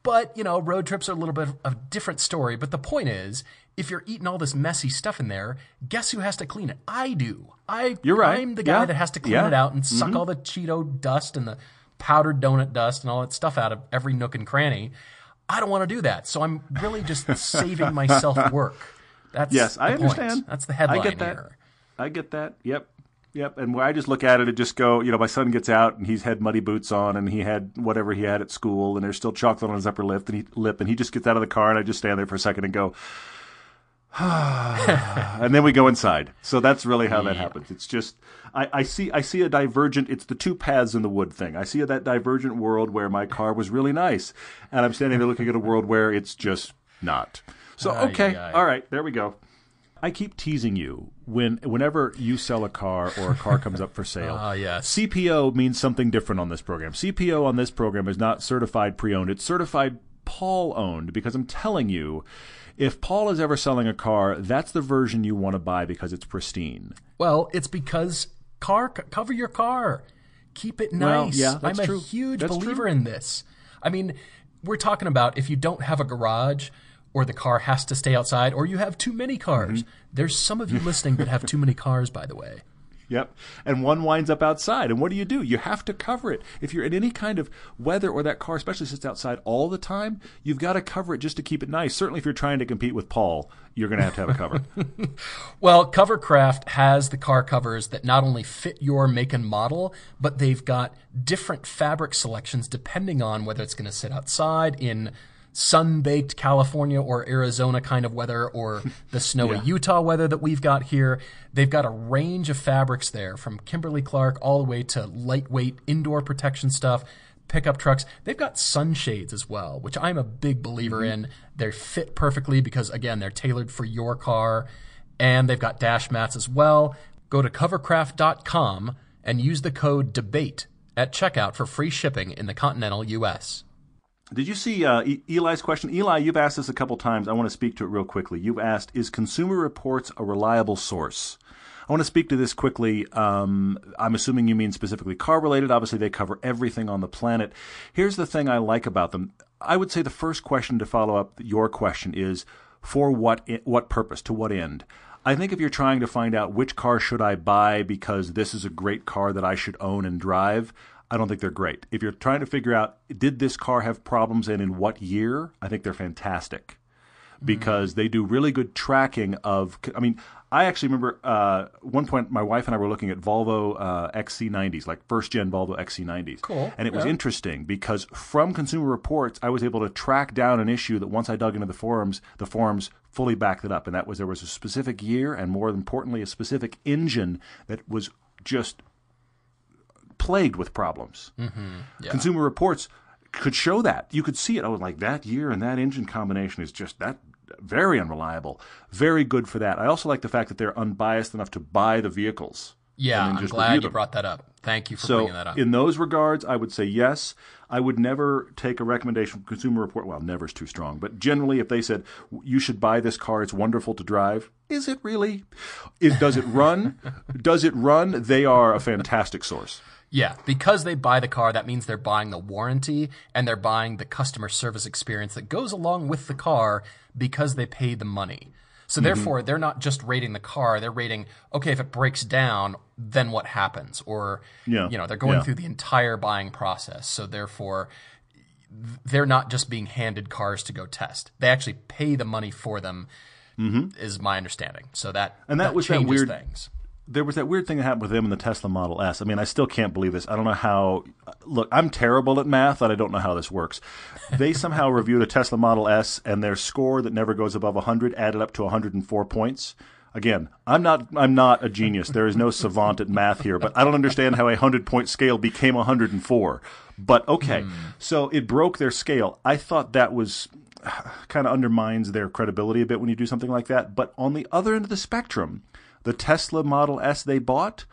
But, you know, road trips are a little bit of a different story. But the point is, if you're eating all this messy stuff in there, guess who has to clean it? I do. I, You're right. I'm the guy Yeah. that has to clean Yeah. Mm-hmm. it out and suck all the Cheeto dust and the powdered donut dust and all that stuff out of every nook and cranny. I don't want to do that. So I'm really just saving myself work. That's Yes, I the point. understand. That's the headline I get that. here. I get that. Yep. Yep. And where I just look at it and just go, you know, my son gets out and he's had muddy boots on and he had whatever he had at school and there's still chocolate on his upper lip and he lip and he just gets out of the car and I just stand there for a second and go, and then we go inside. So that's really how that happens. It's just I, I see I see a divergent. It's the two paths in the wood thing. I see that divergent world where my car was really nice, and I'm standing there looking at a world where it's just not. So Ay, okay, ay. all right, there we go. I keep teasing you when whenever you sell a car or a car comes up for sale. Ah, yes. CPO means something different on this program. CPO on this program is not certified pre-owned; it's certified Paul owned because I'm telling you, if Paul is ever selling a car, that's the version you want to buy because it's pristine. Well, it's because car cover your car, keep it Well, nice. yeah, that's I'm a true. huge That's believer true. in this. I mean, we're talking about if you don't have a garage or the car has to stay outside or you have too many cars. Mm-hmm. There's some of you listening that have too many cars, by the way. Yep. And one winds up outside. And what do you do? You have to cover it. If you're in any kind of weather or that car especially sits outside all the time, you've got to cover it just to keep it nice. Certainly if you're trying to compete with Paul, you're going to have to have a cover. Well, Covercraft has the car covers that not only fit your make and model, but they've got different fabric selections depending on whether it's going to sit outside in sun-baked California or Arizona kind of weather or the snowy Utah weather that we've got here. They've got a range of fabrics there from Kimberly Clark all the way to lightweight indoor protection stuff, pickup trucks. They've got sunshades as well, which I'm a big believer mm-hmm. in. They fit perfectly because again, they're tailored for your car and they've got dash mats as well. Go to covercraft.com and use the code DEBATE at checkout for free shipping in the continental US. Did you see uh, Eli's question? Eli, you've asked this a couple times. I want to speak to it real quickly. You've asked, is Consumer Reports a reliable source? I want to speak to this quickly. Um, I'm assuming you mean specifically car related. Obviously, they cover everything on the planet. Here's the thing I like about them. I would say the first question to follow up your question is for what what purpose to what end. I think if you're trying to find out which car should I buy because this is a great car that I should own and drive, I don't think they're great. If you're trying to figure out did this car have problems and in what year, I think they're fantastic. because they do really good tracking of. I mean, I actually remember uh, one point my wife and I were looking at Volvo uh, XC90s, like first gen Volvo XC90s. Cool, And it was interesting because from Consumer Reports, I was able to track down an issue that once I dug into the forums, the forums fully backed it up, and that was there was a specific year and more importantly, a specific engine that was just plagued with problems. Mm-hmm. Yeah. Consumer Reports could show that. You could see it. Was like, that year and that engine combination is just that very unreliable. Very good for that. I also like the fact that they're unbiased enough to buy the vehicles. Yeah, I'm glad you brought that up. Thank you for So, bringing that up. in those regards, I would say yes. I would never take a recommendation from Consumer Report. Well, never is too strong, but generally, if they said you should buy this car, it's wonderful to drive. Is it really? Does it run? does it run? They are a fantastic source. Yeah, because they buy the car, that means they're buying the warranty and they're buying the customer service experience that goes along with the car because they pay the money. So Mm-hmm. therefore, they're not just rating the car; they're rating, okay, if it breaks down, then what happens? Or, Yeah, you know, they're going yeah. through the entire buying process. So therefore, they're not just being handed cars to go test; they actually pay the money for them. Is my understanding. So that Mm-hmm. And that was that changes weird- things. There was that weird thing that happened with them in the Tesla Model S. I mean, I still can't believe this. I don't know how. Look, I'm terrible at math, and I don't know how this works. They somehow reviewed a Tesla Model S, and their score that never goes above 100 added up to 104 points. Again, I'm not. I'm not a genius. There is no savant at math here, but I don't understand how a hundred point scale became 104. But okay, hmm. so it broke their scale. I thought that was kind of undermines their credibility a bit when you do something like that. But on the other end of the spectrum, the Tesla Model S they bought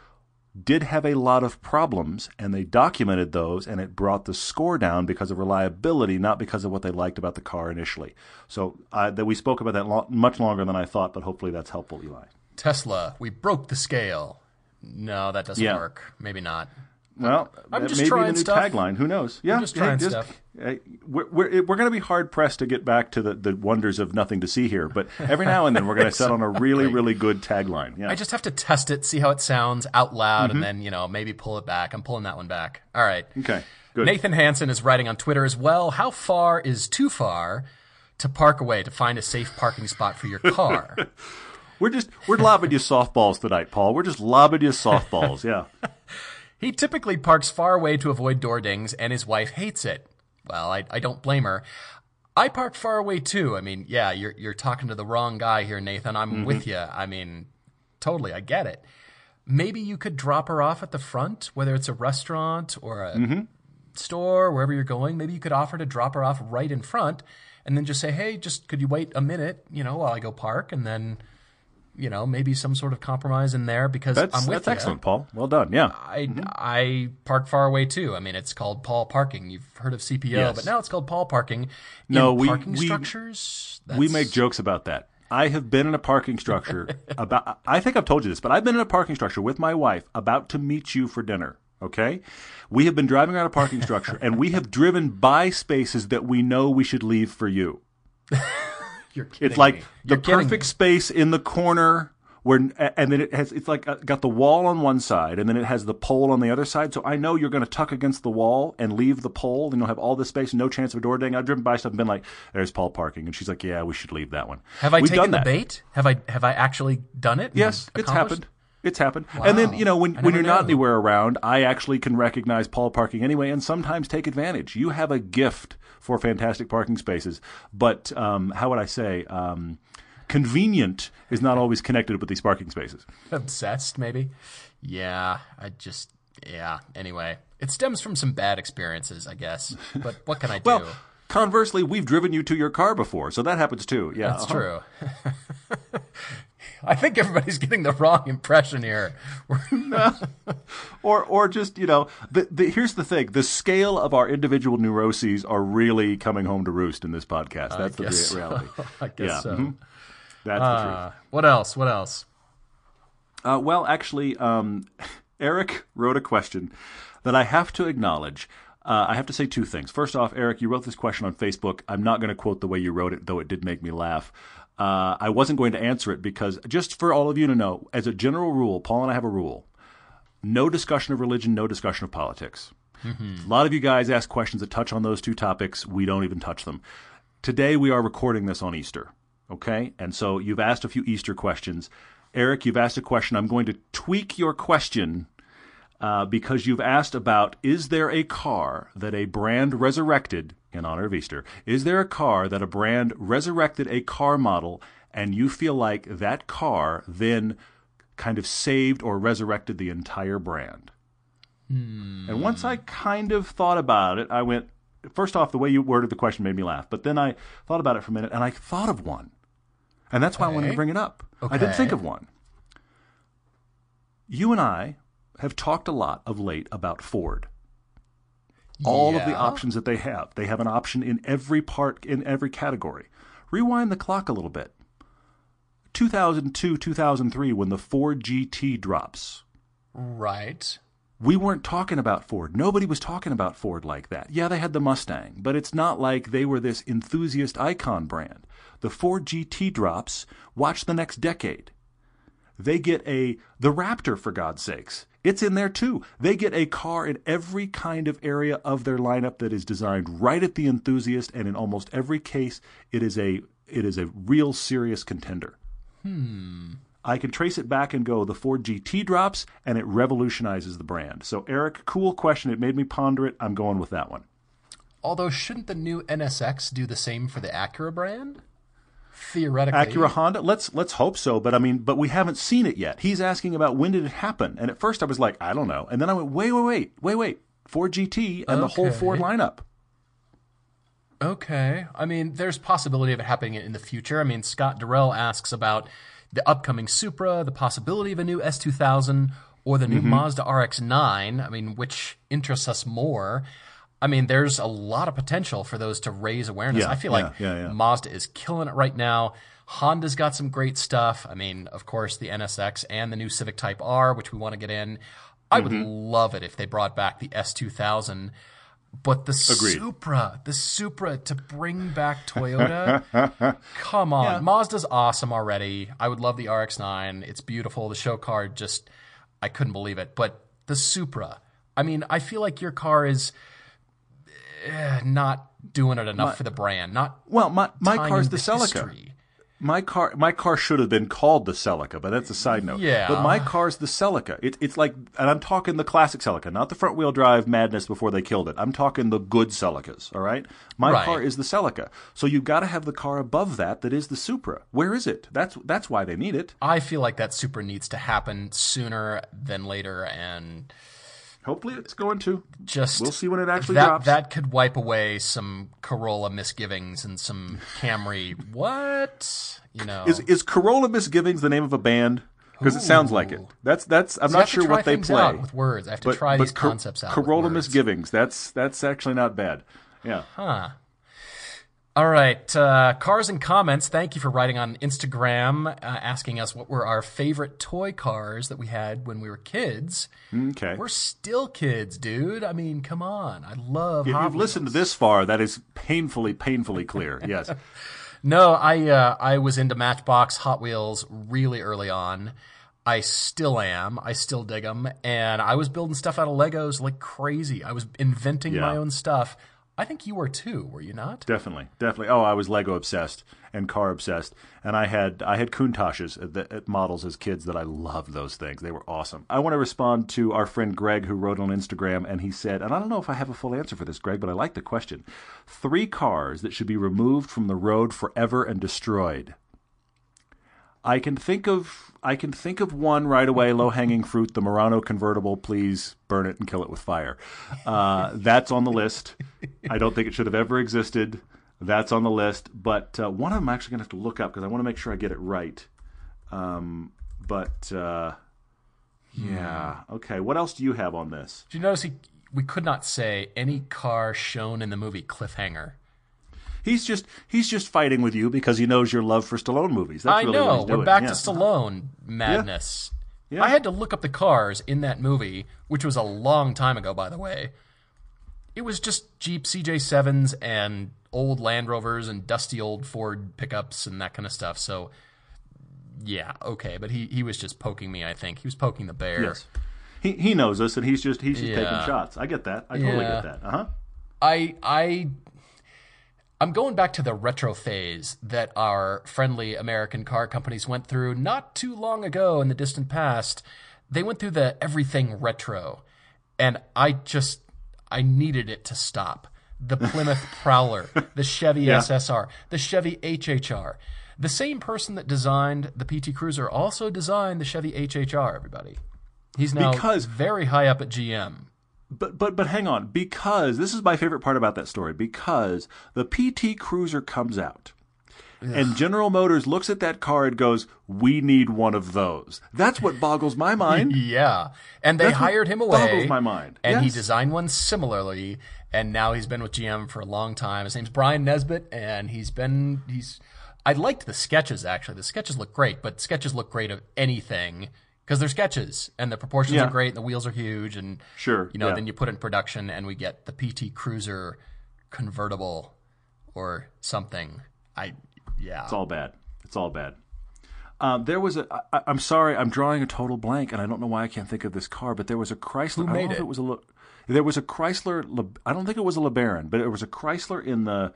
did have a lot of problems, and they documented those, and it brought the score down because of reliability, not because of what they liked about the car initially. So uh, that we spoke about that lo- much longer than I thought, but hopefully that's helpful, Eli. Tesla, we broke the scale. No, that doesn't Yeah. work. Maybe not. Well, I'm just trying the new stuff. tagline. Who knows? Yeah, just trying hey, stuff. hey, we're we're, we're going to be hard pressed to get back to the, the wonders of nothing to see here, but every now and then we're going to set on a really really good tagline. Yeah. I just have to test it, see how it sounds out loud, Mm-hmm. and then, you know, maybe pull it back. I'm pulling that one back. All right. okay. Good. Nathan Hansen is writing on Twitter as well. How far is too far to park away to find a safe parking spot for your car? We're just we're lobbing you softballs tonight, Paul. We're just lobbing you softballs. Yeah. he typically parks far away to avoid door dings, and his wife hates it. Well, I, I don't blame her. I park far away too. I mean, yeah, you're you're talking to the wrong guy here, Nathan. I'm Mm-hmm. with you. I mean, totally, I get it. Maybe you could drop her off at the front, whether it's a restaurant or a Mm-hmm. store, wherever you're going. Maybe you could offer to drop her off right in front, and then just say, "Hey, just could you wait a minute, you know, while I go park?" And then, you know, maybe some sort of compromise in there because That's I'm with that's you. excellent, Paul. Well done. Yeah. I, mm-hmm. I park far away too. I mean, it's called Paul parking. You've heard of CPO, Yes. but now it's called Paul parking. No, in we- parking we- structures. We make jokes about that. I have been in a parking structure about I think I've told you this, but I've been in a parking structure with my wife about to meet you for dinner, okay? We have been driving around a parking structure and we have driven by spaces that we know we should leave for you. You're kidding It's like me. the You're kidding perfect me. space in the corner where and then it has it's like uh, got the wall on one side and then it has the pole on the other side. So I know you're going to tuck against the wall and leave the pole and you'll have all this space, no chance of a door ding. I've driven by stuff and been like, "There's Paul parking," and she's like, "Yeah, we should leave that one." Have I We've taken done the that. bait? Have I have I actually done it? Yes, it's happened. It's happened. And then, you know, when, when you're not anywhere around, I actually can recognize Paul parking anyway and sometimes take advantage. You have a gift for fantastic parking spaces. But um, how would I say? Um, convenient is not always connected with these parking spaces. Obsessed, maybe. Yeah, I just yeah. Anyway, it stems from some bad experiences, I guess. But what can I do? Well, conversely, we've driven you to your car before, so that happens too. Yeah, That's uh-huh. true. I think everybody's getting the wrong impression here. Or, or just you know, the, the, here's the thing: the scale of our individual neuroses are really coming home to roost in this podcast. That's the rea- reality. I guess Yeah, so. mhm. That's the truth. Uh, what else? What else? Uh, well, actually, um, Eric wrote a question that I have to acknowledge. Uh, I have to say two things. First off, Eric, you wrote this question on Facebook. I'm not going to quote the way you wrote it, though it did make me laugh. Uh, I wasn't going to answer it because, just for all of you to know, as a general rule, Paul and I have a rule no discussion of religion, no discussion of politics. A lot of you guys ask questions that touch on those two topics. We don't even touch them. Today, we are recording this on Easter. Okay? And so you've asked a few Easter questions. Eric, you've asked a question. I'm going to tweak your question uh, because you've asked about is there a car that a brand resurrected in honor of Easter? Is there a car that a brand resurrected a car model and you feel like that car then kind of saved or resurrected the entire brand? And once I kind of thought about it, I went, first off, the way you worded the question made me laugh. But then I thought about it for a minute and I thought of one. And that's why I wanted to bring it up. I didn't think of one. You and I have talked a lot of late about Ford. All of the options that they have. They have an option in every part, in every category. Rewind the clock a little bit. 2002, 2003, when the Ford GT drops, Right. we weren't talking about Ford. Nobody was talking about Ford like that. Yeah, they had the Mustang, but it's not like they were this enthusiast icon brand. The Ford GT drops, watch the next decade. They get a the Raptor for God's sakes. It's in there too. They get a car in every kind of area of their lineup that is designed right at the enthusiast and in almost every case it is a it is a real serious contender. Hmm. I can trace it back and go the Ford GT drops and it revolutionizes the brand. So Eric, cool question. It made me ponder it. I'm going with that one. Although, shouldn't the new NSX do the same for the Acura brand? Theoretically. Acura Honda, let's let's hope so, but I mean, but we haven't seen it yet. He's asking about when did it happen? And at first I was like, I don't know. And then I went, wait, wait, wait, wait, wait. Ford GT and the whole Ford lineup. Okay. I mean, there's possibility of it happening in the future. I mean, Scott Durrell asks about the upcoming Supra, the possibility of a new S2000, or the new Mm-hmm. Mazda RX-9. I mean, which interests us more? I mean, there's a lot of potential for those to raise awareness. Yeah, I feel yeah, like yeah, yeah. Mazda is killing it right now. Honda's got some great stuff. I mean, of course, the NSX and the new Civic Type R, which we want to get in. I would Mm-hmm. love it if they brought back the S2000. But the Agreed. Supra, the Supra to bring back Toyota. come on. Mazda's awesome already. I would love the RX9. It's beautiful. The show car just, I couldn't believe it. But the Supra, I mean, I feel like your car is eh, not doing it enough for the brand. Not Well, my my car's the the Celica. history. My car, my car should have been called the Celica, but that's a side note. Yeah. But my car's the Celica. It, it's like, and I'm talking the classic Celica, not the front wheel drive madness before they killed it. I'm talking the good Celicas. All right. My Right. car is the Celica, so you've got to have the car above that that is the Supra. Where is it? That's that's why they need it. I feel like that Supra needs to happen sooner than later, and Hopefully, it's going to. just We'll see when it actually that drops. that could wipe away some Corolla misgivings and some Camry. what you know? Is is Corolla Misgivings the name of a band? Because it sounds like it. That's that's. I'm I not have to sure what they play. out with words. I have to try these Cor- concepts out. Corolla. Misgivings. That's that's actually not bad. Yeah. All right, uh, cars and comments. Thank you for writing on Instagram, uh, asking us what were our favorite toy cars that we had when we were kids. Okay. We're still kids, dude. I mean, come on. I love. If you've listened to this far, that is painfully, painfully clear. Yes. No, I uh, I was into Matchbox Hot Wheels really early on. I still am. I still dig them, and I was building stuff out of Legos like crazy. I was inventing my own stuff. I think you were too, were you not? definitely, definitely. Oh, I was Lego obsessed and car obsessed, and I had I had Countach's at, the- at models as kids that I loved those things. They were awesome. I want to respond to our friend Greg who wrote on Instagram, and he said, and I don't know if I have a full answer for this, Greg, but I like the question: three cars that should be removed from the road forever and destroyed. I can think of I can think of one right away, low hanging fruit, the Murano convertible. Please burn it and kill it with fire. Uh, that's on the list. I don't think it should have ever existed. That's on the list. But uh, one of them I'm actually going to have to look up because I want to make sure I get it right. Um, but uh, yeah, okay. What else do you have on this? Did you notice he, we could not say any car shown in the movie Cliffhanger? He's just he's just fighting with you because he knows your love for Stallone movies. That's I really know. We're back yeah. to Stallone madness. Yeah. I had to look up the cars in that movie, which was a long time ago, by the way. It was just Jeep CJ7s and old Land Rovers and dusty old Ford pickups and that kind of stuff. So, yeah, okay. But he, he was just poking me, I think. He was poking the bear. Yes. He he knows us and he's just he's just taking shots. I get that. I totally Yeah. get that. Uh huh. I I I'm going back to the retro phase that our friendly American car companies went through not too long ago in the distant past. They went through the everything retro, and I just I needed it to stop. The Plymouth Prowler, the Chevy Yeah. SSR, the Chevy HHR. The same person that designed the PT Cruiser also designed the Chevy HHR. Everybody, he's now Because- very high up at GM. But but but hang on, because this is my favorite part about that story. Because the PT Cruiser comes out, and General Motors looks at that car and goes, "We need one of those." That's what boggles my mind. Yeah, and they That's hired him away. boggles my mind. And he designed one similarly, and now he's been with GM for a long time. His name's Bryan Nesbitt, and he's been he's. I liked the sketches actually. The sketches look great, but sketches look great of anything because they're sketches and the proportions Yeah. are great and the wheels are huge and Sure, you know yeah. then you put it in production and we get the PT Cruiser convertible or something. I yeah. It's all bad. It's all bad. Um, there was a. I, I'm sorry, I'm drawing a total blank, and I don't know why I can't think of this car. But there was a Chrysler. Don't made it? it was a. There was a Chrysler. Le- I don't think it was a LeBaron, but it was a Chrysler in the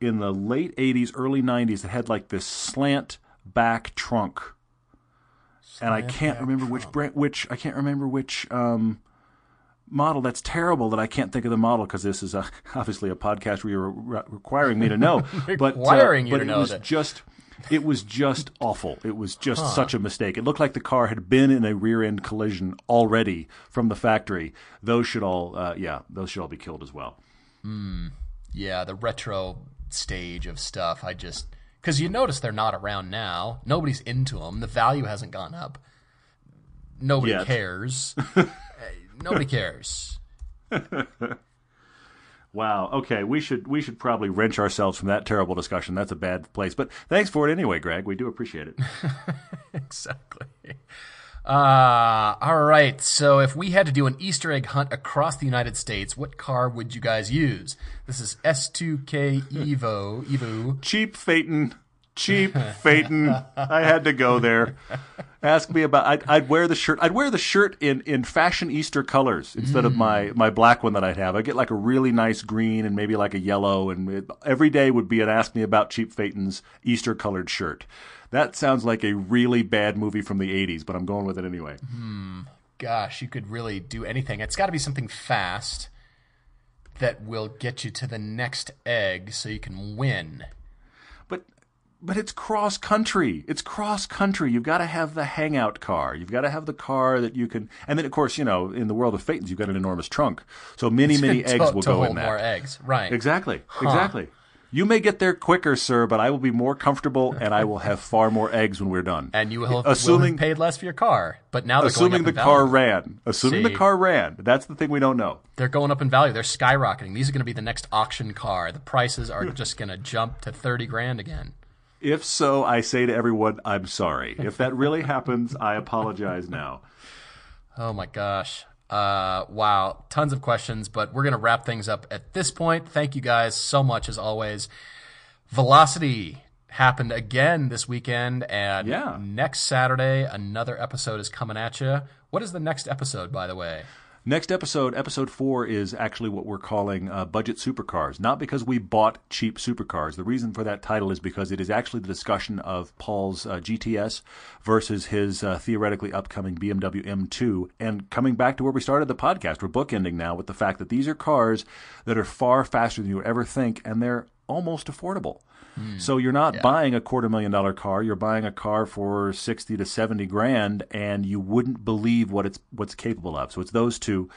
in the late '80s, early '90s that had like this slant back trunk. And I can't remember which brand, which I can't remember which um, model. That's terrible that I can't think of the model because this is a, obviously a podcast where you're re- requiring me to know. but uh, Requiring you but to it know was that. just it was just awful. It was just such a mistake. It looked like the car had been in a rear end collision already from the factory. Those should all, uh, yeah, those should all be killed as well. Yeah, the retro stage of stuff. I just because you notice they're not around now. Nobody's into them. The value hasn't gone up. Nobody Yet. cares. Nobody cares. Wow. Okay, we should we should probably wrench ourselves from that terrible discussion. That's a bad place. But thanks for it anyway, Greg. We do appreciate it. exactly. Uh, all right. So if we had to do an Easter egg hunt across the United States, what car would you guys use? This is S2K Evo. Evo. cheap Phaeton, cheap Phaeton. I had to go there. Ask me about. I'd, I'd wear the shirt. I'd wear the shirt in, in fashion Easter colors instead of my, my black one that I'd have. I'd get like a really nice green and maybe like a yellow, and it, every day would be an ask me about cheap Phaeton's Easter colored shirt. That sounds like a really bad movie from the '80s, but I'm going with it anyway. Hmm. Gosh, you could really do anything. It's got to be something fast that will get you to the next egg so you can win. But but it's cross country. It's cross country. You've got to have the hangout car. You've got to have the car that you can. And then of course, you know, in the world of Phaetons, you've got an enormous trunk. So many many to, eggs will to go hold in that. more eggs. Right. Exactly. Exactly. You may get there quicker, sir, but I will be more comfortable and I will have far more eggs when we're done. And you will have, assuming will have paid less for your car. But now they're assuming the car ran. Assuming the car ran. That's the thing we don't know. They're going up in value. They're skyrocketing. These are going to be the next auction car. The prices are just going to jump to 30 grand again. If so, I say to everyone, I'm sorry. If that really happens, I apologize now. Oh my gosh. Uh, wow. Tons of questions, but we're going to wrap things up at this point. Thank you guys so much as always. Velocity happened again this weekend, and Yeah. next Saturday, another episode is coming at you. What is the next episode, by the way? Next episode, episode four, is actually what we're calling uh, budget supercars. Not because we bought cheap supercars. The reason for that title is because it is actually the discussion of Paul's uh, GTS versus his uh, theoretically upcoming BMW M2. And coming back to where we started the podcast, we're bookending now with the fact that these are cars that are far faster than you would ever think, and they're almost affordable. Hmm. So you're not buying a quarter million dollar car. You're buying a car for sixty to seventy grand, and you wouldn't believe what it's what's capable of. So it's those two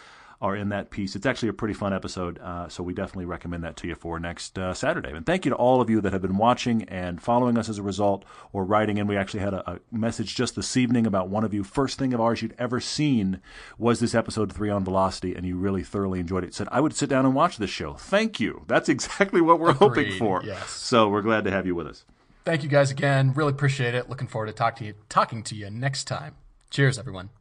are in that piece. It's actually a pretty fun episode. Uh, so we definitely recommend that to you for next uh, Saturday. And thank you to all of you that have been watching and following us as a result, or writing in. We actually had a, a message just this evening about one of you. First thing of ours you'd ever seen was this episode three on velocity, and you really thoroughly enjoyed it. Said I would sit down and watch this show. Thank you. That's exactly what we're hoping for. yes. So we're glad to have you with us. Thank you guys again. Really appreciate it. Looking forward to talk to you, talking to you next time. Cheers, everyone.